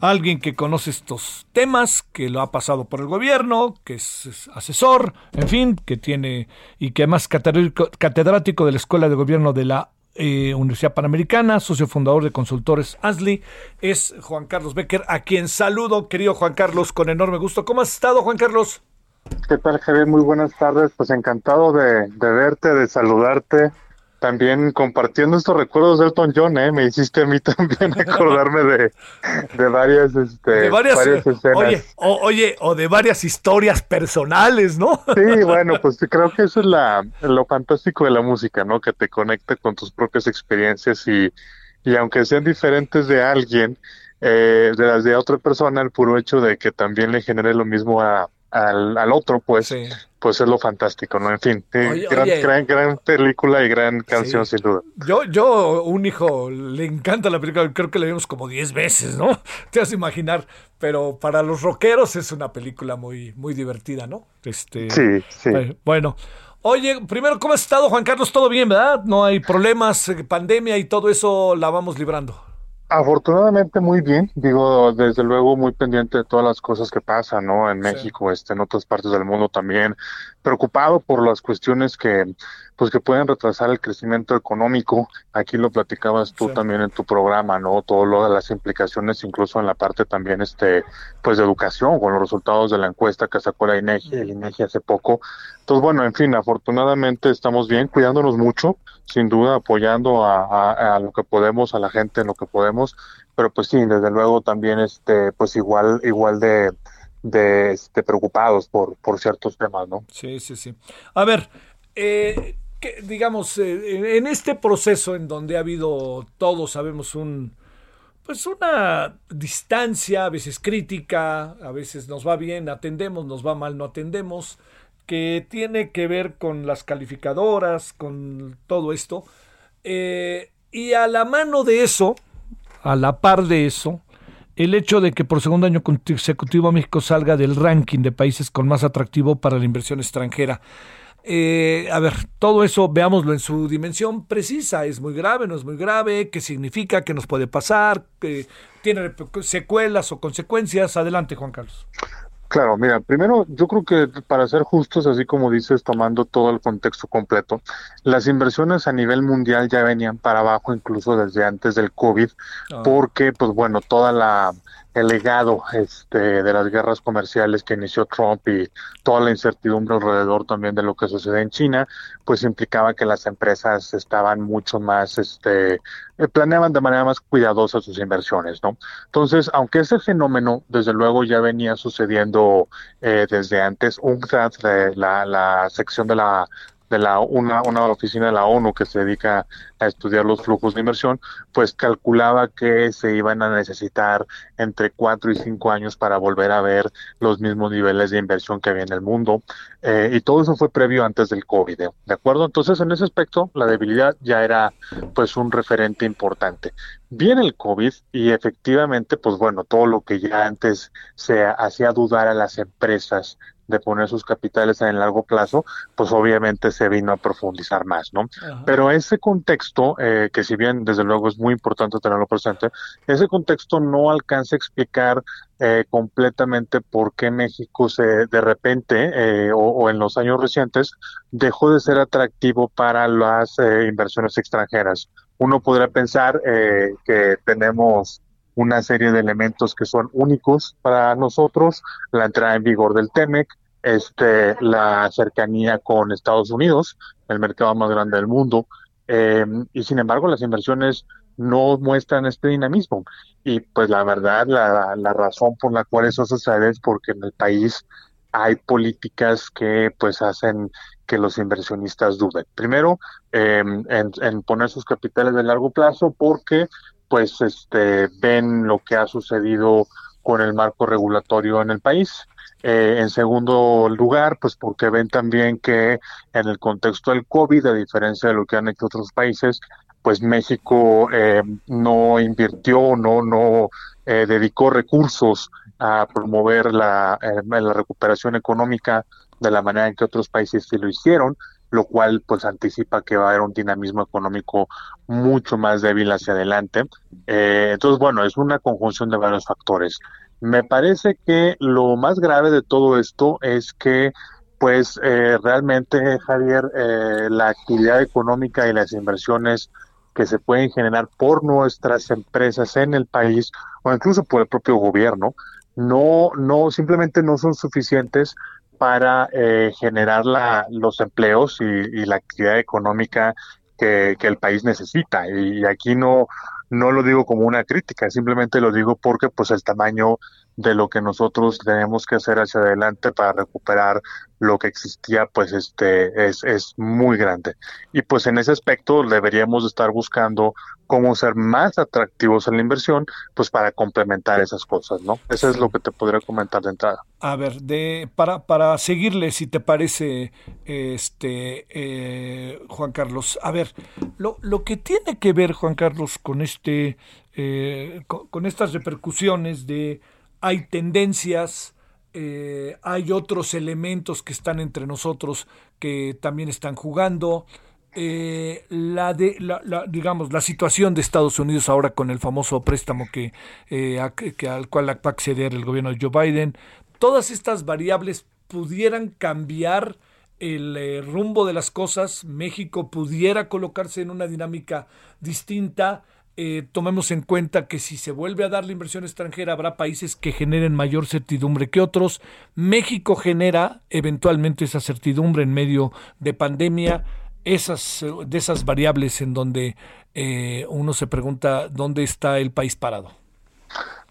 Alguien que conoce estos temas, que lo ha pasado por el gobierno, que es asesor, en fin, que tiene y que además catedrático de la Escuela de Gobierno de la eh, Universidad Panamericana, socio fundador de Consultores ASLI, es Juan Carlos Becker, a quien saludo, querido Juan Carlos, con enorme gusto. ¿Cómo has estado, Juan Carlos? ¿Qué tal, Javier? Muy buenas tardes. Pues encantado de, de verte, de saludarte también compartiendo estos recuerdos de Elton John, ¿eh? me hiciste a mí también acordarme de, de varias, este, de varias, escenas. Oye o, oye, o de varias historias personales, ¿no? Sí, bueno, pues creo que eso es la, lo fantástico de la música, ¿no? Que te conecta con tus propias experiencias y, y aunque sean diferentes de alguien, eh, de las de otra persona, el puro hecho de que también le genere lo mismo a, al, al otro, pues, pues es lo fantástico, ¿no? En fin, gran, gran, película y gran canción, sin duda. Yo, yo, un hijo, le encanta la película, creo que la vimos como 10 veces, ¿no? Te vas a imaginar, pero para los rockeros es una película muy, muy divertida, ¿no? Este, sí, sí. Bueno. Oye, primero, ¿cómo has estado, Juan Carlos? ¿Todo bien, verdad? No hay problemas, eh, pandemia y todo eso la vamos librando. Afortunadamente muy bien, digo, desde luego muy pendiente de todas las cosas que pasan, ¿no? En México, este, en otras partes del mundo también, preocupado por las cuestiones que, pues que pueden retrasar el crecimiento económico. Aquí lo platicabas tú también en tu programa, ¿no? Todo lo de las implicaciones, incluso en la parte también, este, pues de educación, con los resultados de la encuesta que sacó la INEGI, el INEGI hace poco. Entonces, bueno, en fin, afortunadamente estamos bien, cuidándonos mucho, sin duda apoyando a, a, lo que podemos, a la gente en lo que podemos, pero pues sí, desde luego también, este, pues igual, igual de, de, este, preocupados por, por ciertos temas, ¿no? Sí, sí, sí. A ver, eh, que, digamos, eh, en este proceso en donde ha habido, todos sabemos, un, pues una distancia, a veces crítica, a veces nos va bien, atendemos, nos va mal, no atendemos, que tiene que ver con las calificadoras, con todo esto. Eh, y a la mano de eso, a la par de eso, el hecho de que por segundo año consecutivo México salga del ranking de países con más atractivo para la inversión extranjera. Eh, a ver, todo eso veámoslo en su dimensión precisa. ¿Es muy grave? ¿No es muy grave? ¿Qué significa? ¿Qué nos puede pasar? ¿Qué ¿Tiene secuelas o consecuencias? Adelante, Juan Carlos. Claro, mira, primero yo creo que para ser justos, así como dices, tomando todo el contexto completo, las inversiones a nivel mundial ya venían para abajo incluso desde antes del COVID, ah. porque pues bueno, toda la el legado este, de las guerras comerciales que inició Trump y toda la incertidumbre alrededor también de lo que sucede en China, pues implicaba que las empresas estaban mucho más, este, eh, planeaban de manera más cuidadosa sus inversiones, ¿no? Entonces, aunque ese fenómeno, desde luego, ya venía sucediendo eh, desde antes, UNCTAD, la, la sección de la de la una, una oficina de la ONU que se dedica a estudiar los flujos de inversión, pues calculaba que se iban a necesitar entre cuatro y cinco años para volver a ver los mismos niveles de inversión que había en el mundo. Eh, y todo eso fue previo antes del COVID, ¿eh? ¿de acuerdo? Entonces, en ese aspecto, la debilidad ya era pues un referente importante. Viene el COVID y efectivamente, pues bueno, todo lo que ya antes se hacía dudar a las empresas de poner sus capitales en el largo plazo, pues obviamente se vino a profundizar más, ¿no? Pero ese contexto, eh, que si bien desde luego es muy importante tenerlo presente, ese contexto no alcanza a explicar eh, completamente por qué México se de repente eh, o, en los años recientes dejó de ser atractivo para las inversiones extranjeras. Uno podría pensar que tenemos una serie de elementos que son únicos para nosotros, la entrada en vigor del TEMEC, este, la cercanía con Estados Unidos, el mercado más grande del mundo, eh, y sin embargo las inversiones no muestran este dinamismo. Y pues la verdad, la, la razón por la cual eso sucede es porque en el país hay políticas que pues hacen que los inversionistas duden. Primero, em, en, poner sus capitales de largo plazo porque pues este ven lo que ha sucedido con el marco regulatorio en el país. Eh, en segundo lugar, pues porque ven también que en el contexto del COVID, a diferencia de lo que han hecho otros países, pues México eh, no invirtió, no, no eh, dedicó recursos a promover la, la recuperación económica de la manera en que otros países sí lo hicieron, lo cual pues anticipa que va a haber un dinamismo económico mucho más débil hacia adelante. Eh, entonces, bueno, es una conjunción de varios factores. Me parece que lo más grave de todo esto es que pues eh, realmente, Javier, eh, la actividad económica y las inversiones que se pueden generar por nuestras empresas en el país o incluso por el propio gobierno, no, no, simplemente no son suficientes para eh, generar la, los empleos y, la actividad económica que, el país necesita. Y aquí no, no lo digo como una crítica, simplemente lo digo porque pues el tamaño de lo que nosotros tenemos que hacer hacia adelante para recuperar lo que existía, pues este es, es muy grande. Y pues en ese aspecto deberíamos estar buscando cómo ser más atractivos en la inversión, pues para complementar esas cosas, ¿no? Eso es lo que te podría comentar de entrada. A ver, de para para seguirle, si te parece, este eh, Juan Carlos. A ver, lo, lo que tiene que ver Juan Carlos con este eh, con estas repercusiones de hay tendencias, eh, hay otros elementos que están entre nosotros que también están jugando. Eh, la de digamos la situación de Estados Unidos ahora con el famoso préstamo que, eh, que al cual va a acceder el gobierno de Joe Biden todas estas variables pudieran cambiar el rumbo de las cosas México pudiera colocarse en una dinámica distinta eh, tomemos en cuenta que si se vuelve a dar la inversión extranjera habrá países que generen mayor certidumbre que otros. México genera eventualmente esa certidumbre en medio de pandemia, esas, de esas variables en donde eh, uno se pregunta dónde está el país parado.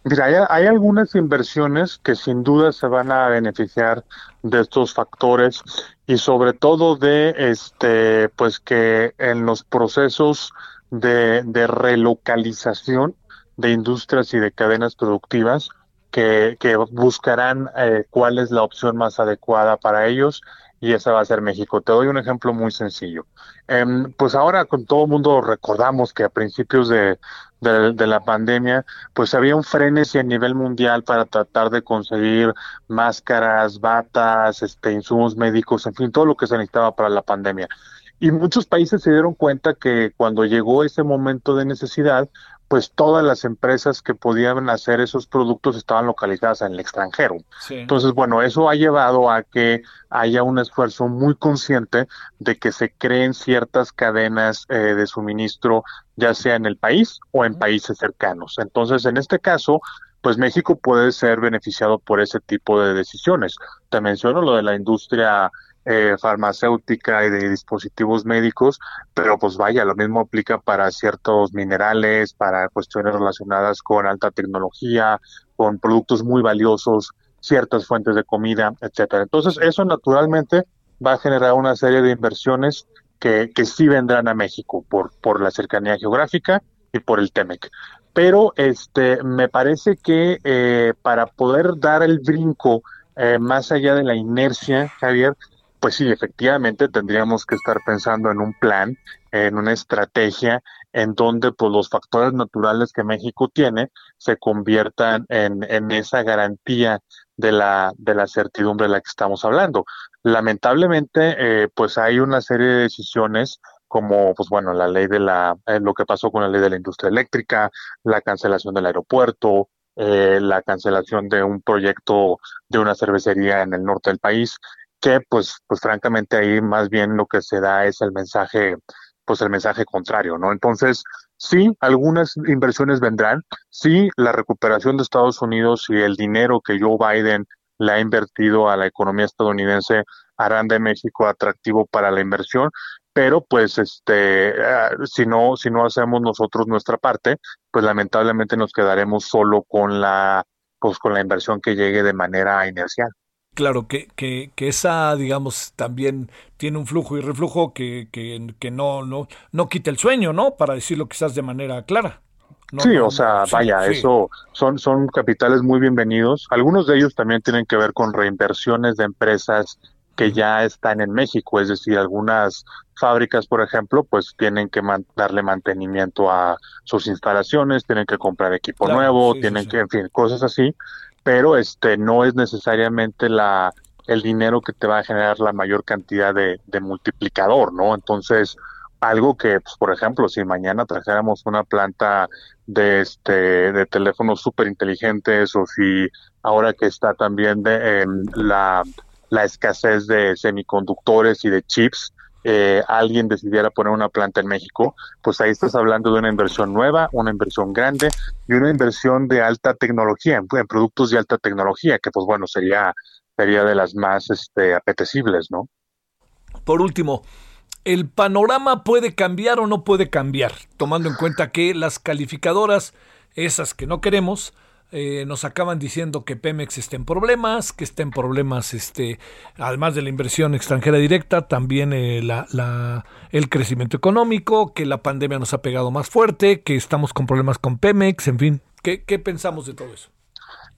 Mira, hay, hay, algunas inversiones que sin duda se van a beneficiar de estos factores y sobre todo de este, pues que en los procesos de, relocalización de industrias y de cadenas productivas que, buscarán eh, cuál es la opción más adecuada para ellos y esa va a ser México. Te doy un ejemplo muy sencillo. Em, pues ahora con todo el mundo recordamos que a principios de, de, la pandemia, pues había un frenesí a nivel mundial para tratar de conseguir máscaras, batas, este, insumos médicos, en fin, todo lo que se necesitaba para la pandemia. Y muchos países se dieron cuenta que cuando llegó ese momento de necesidad, pues todas las empresas que podían hacer esos productos estaban localizadas en el extranjero. Entonces, bueno, eso ha llevado a que haya un esfuerzo muy consciente de que se creen ciertas cadenas eh, de suministro, ya sea en el país o en países cercanos. Entonces, en este caso, pues México puede ser beneficiado por ese tipo de decisiones. Te menciono lo de la industria eh, farmacéutica y de dispositivos médicos, pero pues vaya, lo mismo aplica para ciertos minerales, para cuestiones relacionadas con alta tecnología, con productos muy valiosos, ciertas fuentes de comida, etcétera. Entonces, eso naturalmente va a generar una serie de inversiones que, que sí vendrán a México por, por la cercanía geográfica y por el TEMEC. Pero este me parece que eh, para poder dar el brinco eh, más allá de la inercia, Javier, pues sí, efectivamente tendríamos que estar pensando en un plan, en una estrategia en donde pues los factores naturales que México tiene se conviertan en, en esa garantía de la, de la certidumbre de la que estamos hablando. Lamentablemente, eh, pues hay una serie de decisiones como pues bueno la ley de la eh, lo que pasó con la ley de la industria eléctrica la cancelación del aeropuerto eh, la cancelación de un proyecto de una cervecería en el norte del país que pues, pues francamente ahí más bien lo que se da es el mensaje, pues el mensaje contrario, ¿no? Entonces, sí, algunas inversiones vendrán, sí, la recuperación de Estados Unidos y el dinero que Joe Biden le ha invertido a la economía estadounidense harán de México atractivo para la inversión, pero pues este eh, si no si no hacemos nosotros nuestra parte pues lamentablemente nos quedaremos solo con la pues con la inversión que llegue de manera inercial Claro, que, que, que, esa, digamos, también tiene un flujo y reflujo que, que, que no, no, no quita el sueño, ¿no? Para decirlo quizás de manera clara. sí, o sea, vaya, eso son, son capitales muy bienvenidos. Algunos de ellos también tienen que ver con reinversiones de empresas que ya están en México, es decir, algunas fábricas, por ejemplo, pues tienen que darle mantenimiento a sus instalaciones, tienen que comprar equipo nuevo, tienen que, en fin, cosas así pero este no es necesariamente la el dinero que te va a generar la mayor cantidad de, multiplicador, ¿no? Entonces, algo que, pues, por ejemplo, si mañana trajéramos una planta de este de teléfonos súper inteligentes o si ahora que está también de, la, la escasez de semiconductores y de chips, eh, alguien decidiera poner una planta en México, pues ahí estás hablando de una inversión nueva, una inversión grande y una inversión de alta tecnología, en, productos de alta tecnología, que pues bueno, sería, sería de las más este, apetecibles, ¿no? Por último, ¿el panorama puede cambiar o no puede cambiar? Tomando en cuenta que las calificadoras, esas que no queremos, eh, nos acaban diciendo que Pemex está en problemas, que está en problemas, este, además de la inversión extranjera directa, también eh, el crecimiento económico, que la pandemia nos ha pegado más fuerte, que estamos con problemas con Pemex, en fin. ¿Qué, pensamos de todo eso?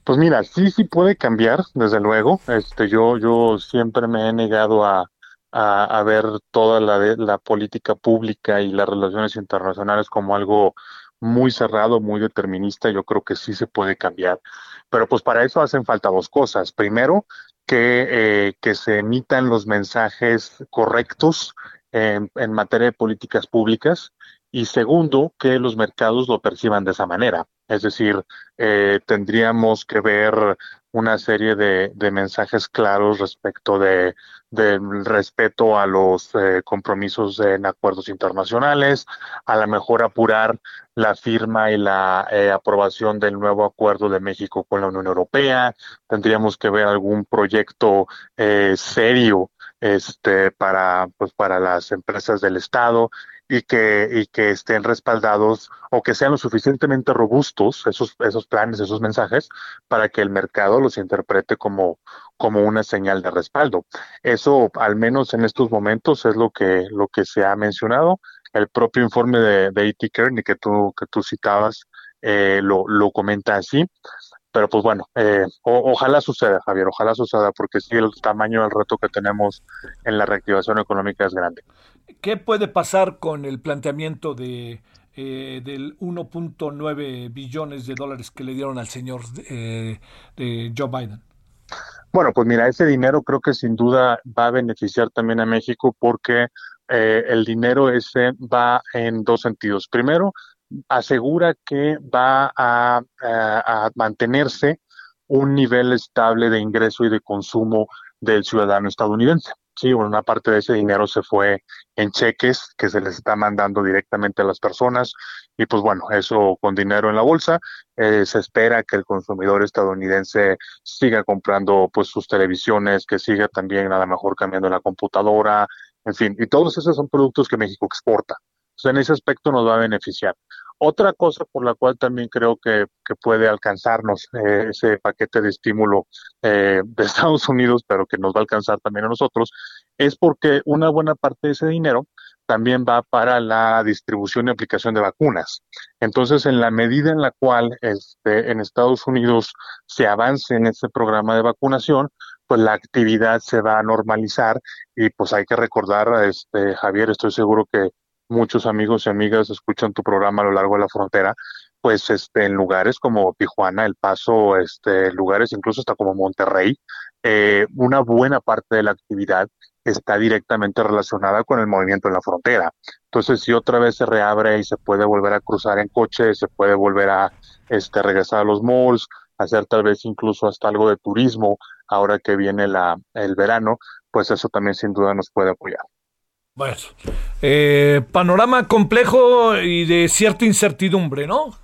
Pues mira, sí, sí puede cambiar, desde luego. Este, yo, yo siempre me he negado a, a, ver toda la, la política pública y las relaciones internacionales como algo muy cerrado, muy determinista, yo creo que sí se puede cambiar. Pero pues para eso hacen falta dos cosas. Primero, que, eh, que se emitan los mensajes correctos en, en materia de políticas públicas. Y segundo, que los mercados lo perciban de esa manera. Es decir, eh, tendríamos que ver una serie de, mensajes claros respecto de, del respeto a los eh, compromisos en acuerdos internacionales, a lo mejor apurar la firma y la eh, aprobación del nuevo acuerdo de México con la Unión Europea. Tendríamos que ver algún proyecto serio este, pues, para las empresas del Estado y que, y que estén respaldados o que sean lo suficientemente robustos esos, esos planes, esos mensajes, para que el mercado los interprete como, como una señal de respaldo. Eso, al menos en estos momentos, es lo que, lo que se ha mencionado. El propio informe de, de E.T. Kearney que tú, que tú citabas eh, lo, lo comenta así pero pues bueno, eh, ojalá suceda, Javier, ojalá suceda, porque sí, el tamaño del reto que tenemos en la reactivación económica es grande. ¿Qué puede pasar con el planteamiento de eh, del 1.9 billones de dólares que le dieron al señor eh, de Joe Biden? Bueno, pues mira, ese dinero creo que sin duda va a beneficiar también a México porque el dinero ese va en dos sentidos. Primero, asegura que va a, mantenerse un nivel estable de ingreso y de consumo del ciudadano estadounidense. Sí, una parte de ese dinero se fue en cheques que se les está mandando directamente a las personas y pues bueno, eso con dinero en la bolsa, eh, se espera que el consumidor estadounidense siga comprando pues sus televisiones, que siga también a lo mejor cambiando la computadora, en fin, y todos esos son productos que México exporta. En ese aspecto nos va a beneficiar. Otra cosa por la cual también creo que, puede alcanzarnos eh, ese paquete de estímulo eh, de Estados Unidos, pero que nos va a alcanzar también a nosotros, es porque una buena parte de ese dinero también va para la distribución y aplicación de vacunas. Entonces, en la medida en la cual este, en Estados Unidos se avance en ese programa de vacunación, pues la actividad se va a normalizar y pues hay que recordar, este, Javier, estoy seguro que muchos amigos y amigas escuchan tu programa a lo largo de la frontera, pues este, en lugares como Tijuana, El Paso, este, lugares incluso hasta como Monterrey, eh, una buena parte de la actividad está directamente relacionada con el movimiento en la frontera. Entonces, si otra vez se reabre y se puede volver a cruzar en coche, se puede volver a este, regresar a los malls, hacer tal vez incluso hasta algo de turismo ahora que viene la, el verano, pues eso también sin duda nos puede apoyar. Bueno, eh, panorama complejo y de cierta incertidumbre, ¿no?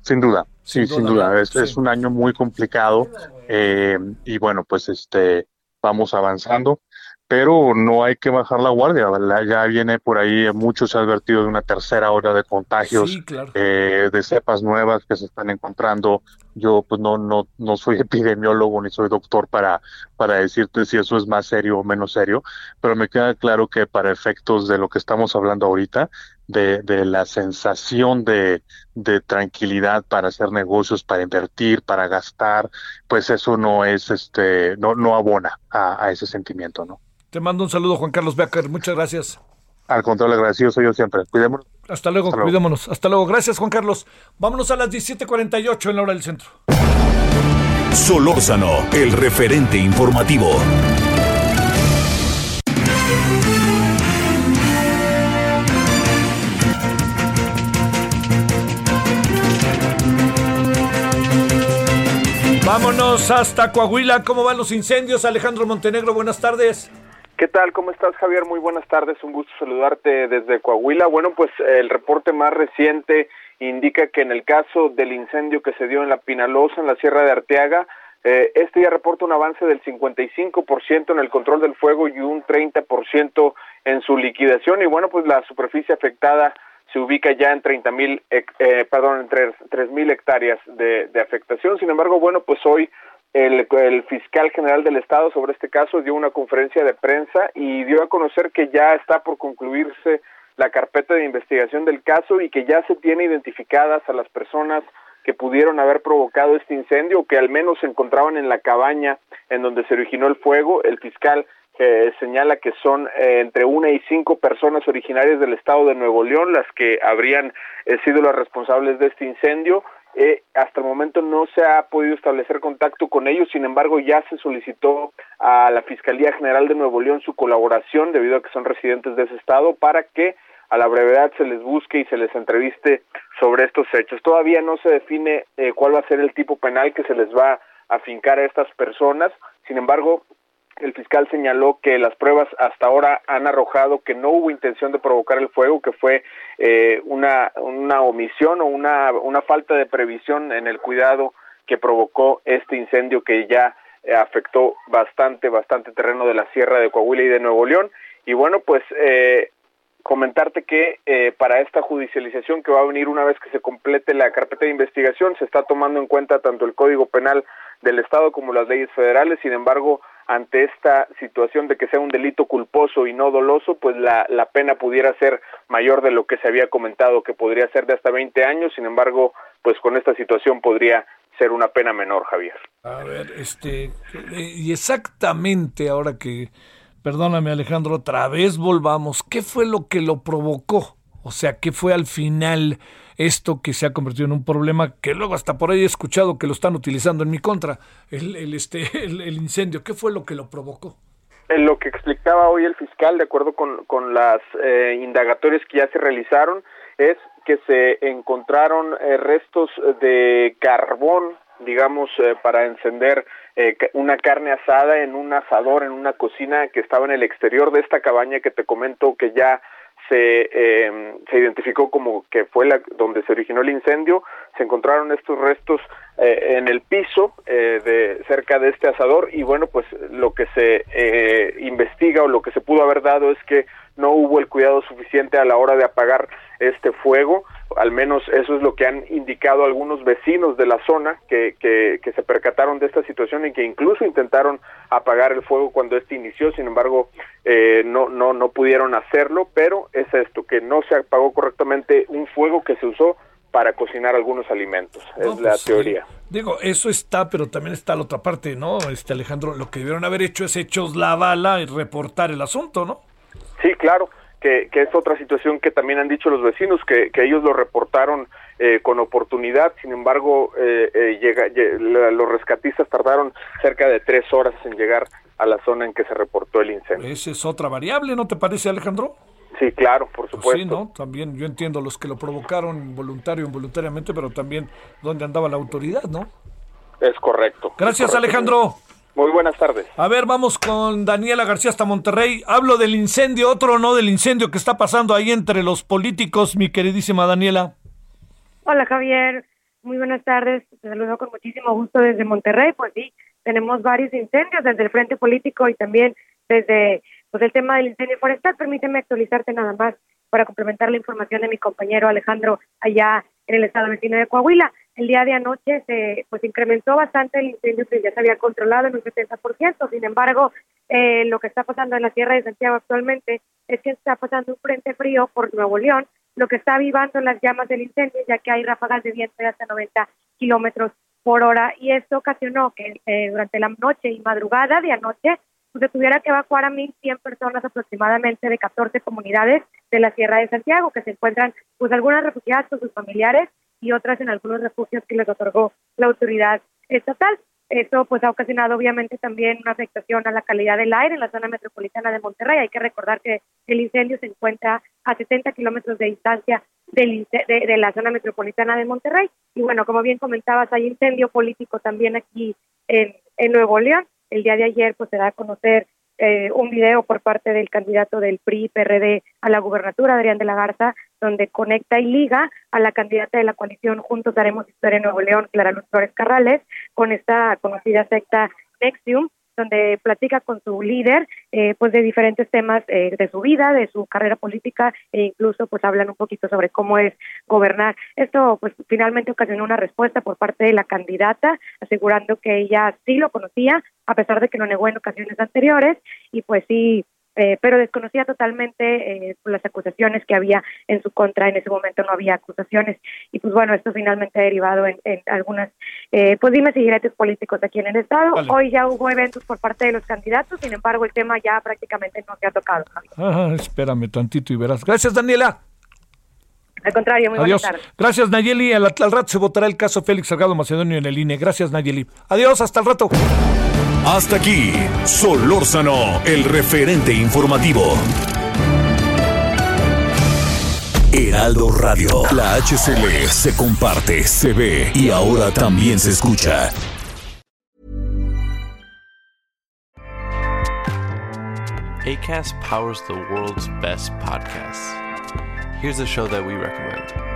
Sin duda, sí, sin duda. Es, un año muy complicado eh, y bueno, pues este vamos avanzando. Pero no hay que bajar la guardia. Ya viene por ahí, mucho se ha advertido de una tercera hora de contagios, eh, de cepas nuevas que se están encontrando. Yo pues no, no, no soy epidemiólogo ni soy doctor para, para decirte si eso es más serio o menos serio, pero me queda claro que para efectos de lo que estamos hablando ahorita, de, de la sensación de, de tranquilidad para hacer negocios, para invertir, para gastar, pues eso no es, este, no, no abona a, a ese sentimiento, ¿no? Te mando un saludo, Juan Carlos Becker. Muchas gracias. Al contrario, agradecido soy yo siempre. Cuidémonos. Hasta luego, cuidémonos. Hasta luego. Gracias, Juan Carlos. Vámonos a las 17:48 en la hora del centro. Solórzano, el referente informativo. Vámonos hasta Coahuila. ¿Cómo van los incendios? Alejandro Montenegro, buenas tardes. ¿Qué tal? ¿Cómo estás, Javier? Muy buenas tardes. Un gusto saludarte desde Coahuila. Bueno, pues el reporte más reciente indica que en el caso del incendio que se dio en la Pinalosa, en la Sierra de Arteaga, eh, este ya reporta un avance del 55% en el control del fuego y un 30% en su liquidación. Y bueno, pues la superficie afectada se ubica ya en 30 mil, eh, perdón, en 3 mil hectáreas de, de afectación. Sin embargo, bueno, pues hoy el, fiscal general del Estado sobre este caso dio una conferencia de prensa y dio a conocer que ya está por concluirse la carpeta de investigación del caso y que ya se tiene identificadas a las personas que pudieron haber provocado este incendio o que al menos se encontraban en la cabaña en donde se originó el fuego. El fiscal eh, señala que son eh, entre una y cinco personas originarias del estado de Nuevo León las que habrían eh, sido las responsables de este incendio eh, hasta el momento no se ha podido establecer contacto con ellos, sin embargo ya se solicitó a la Fiscalía General de Nuevo León su colaboración debido a que son residentes de ese estado para que a la brevedad se les busque y se les entreviste sobre estos hechos. Todavía no se define eh, cuál va a ser el tipo penal que se les va a fincar a estas personas, sin embargo el fiscal señaló que las pruebas hasta ahora han arrojado que no hubo intención de provocar el fuego, que fue eh, una, una omisión o una, una falta de previsión en el cuidado que provocó este incendio que ya eh, afectó bastante, bastante terreno de la Sierra de Coahuila y de Nuevo León. Y bueno, pues eh, comentarte que eh, para esta judicialización que va a venir una vez que se complete la carpeta de investigación, se está tomando en cuenta tanto el Código Penal del Estado como las leyes federales. Sin embargo, ante esta situación de que sea un delito culposo y no doloso, pues la, la pena pudiera ser mayor de lo que se había comentado, que podría ser de hasta 20 años, sin embargo, pues con esta situación podría ser una pena menor, Javier. A ver, este, y exactamente ahora que, perdóname Alejandro, otra vez volvamos, ¿qué fue lo que lo provocó? O sea, ¿qué fue al final esto que se ha convertido en un problema que luego hasta por ahí he escuchado que lo están utilizando en mi contra, el, este, el, incendio. ¿Qué fue lo que lo provocó? En lo que explicaba hoy el fiscal, de acuerdo con, con las eh, indagatorias que ya se realizaron, es que se encontraron eh, restos de carbón, digamos, eh, para encender eh, una carne asada en un asador, en una cocina que estaba en el exterior de esta cabaña que te comento que ya se, eh, se identificó como que fue la, donde se originó el incendio, se encontraron estos restos eh, en el piso eh, de cerca de este asador. Y bueno pues lo que se eh, investiga o lo que se pudo haber dado es que no hubo el cuidado suficiente a la hora de apagar este fuego al menos eso es lo que han indicado algunos vecinos de la zona que, que, que, se percataron de esta situación y que incluso intentaron apagar el fuego cuando este inició, sin embargo eh, no, no, no pudieron hacerlo, pero es esto, que no se apagó correctamente un fuego que se usó para cocinar algunos alimentos, es la pues teoría. Digo, eso está, pero también está la otra parte, ¿no? Este Alejandro, lo que debieron haber hecho es hechos la bala y reportar el asunto, ¿no? Sí, claro que, es otra situación que también han dicho los vecinos, que, ellos lo reportaron eh, con oportunidad, sin embargo, eh, eh, llega, los rescatistas tardaron cerca de tres horas en llegar a la zona en que se reportó el incendio. Esa es otra variable, ¿no te parece, Alejandro? Sí, claro, por supuesto. Pues sí, ¿no? También yo entiendo los que lo provocaron voluntario o involuntariamente, pero también dónde andaba la autoridad, ¿no? Es correcto. Gracias, Alejandro. Muy buenas tardes. A ver, vamos con Daniela García hasta Monterrey. Hablo del incendio, otro no del incendio que está pasando ahí entre los políticos, mi queridísima Daniela. Hola Javier, muy buenas tardes. Te saludo con muchísimo gusto desde Monterrey. Pues sí, tenemos varios incendios desde el frente político y también desde pues el tema del incendio forestal. Permíteme actualizarte nada más para complementar la información de mi compañero Alejandro allá en el estado vecino de Coahuila. El día de anoche se pues incrementó bastante el incendio que ya se había controlado en un 70%. Sin embargo, eh, lo que está pasando en la Sierra de Santiago actualmente es que está pasando un frente frío por Nuevo León, lo que está avivando las llamas del incendio, ya que hay ráfagas de viento de hasta 90 kilómetros por hora. Y esto ocasionó que eh, durante la noche y madrugada de anoche pues, se tuviera que evacuar a 1.100 personas aproximadamente de 14 comunidades de la Sierra de Santiago, que se encuentran, pues algunas refugiadas con sus familiares y otras en algunos refugios que les otorgó la autoridad estatal. Esto pues ha ocasionado obviamente también una afectación a la calidad del aire en la zona metropolitana de Monterrey. Hay que recordar que el incendio se encuentra a 70 kilómetros de distancia del, de, la zona metropolitana de Monterrey. Y bueno, como bien comentabas, hay incendio político también aquí en, en Nuevo León. El día de ayer pues se da a conocer eh, un video por parte del candidato del PRI-PRD a la gubernatura, Adrián de la Garza, donde conecta y liga a la candidata de la coalición Juntos Haremos Historia en Nuevo León, Clara Luz Flores Carrales, con esta conocida secta Nexium, donde platica con su líder eh, pues de diferentes temas eh, de su vida, de su carrera política e incluso pues hablan un poquito sobre cómo es gobernar. Esto pues finalmente ocasionó una respuesta por parte de la candidata asegurando que ella sí lo conocía a pesar de que lo negó en ocasiones anteriores y pues sí eh, pero desconocía totalmente eh, las acusaciones que había en su contra. En ese momento no había acusaciones y pues bueno, esto finalmente ha derivado en, algunas, eh, pues dime si políticos aquí en el Estado. Hoy ya hubo eventos por parte de los candidatos, sin embargo el tema ya prácticamente no se ha tocado. Ah, espérame tantito y verás. Gracias, Daniela. Al contrario, muy Adiós. Gracias, Nayeli. Al, al rato se votará el caso Félix Salgado Macedonio en el INE. Gracias, Nayeli. Adiós, hasta el rato. Hasta aquí, Solórzano, el referente informativo. Heraldo Radio, la HCL se comparte, se ve y ahora también se escucha. ACAST powers the world's best podcasts. Here's a show that we recommend.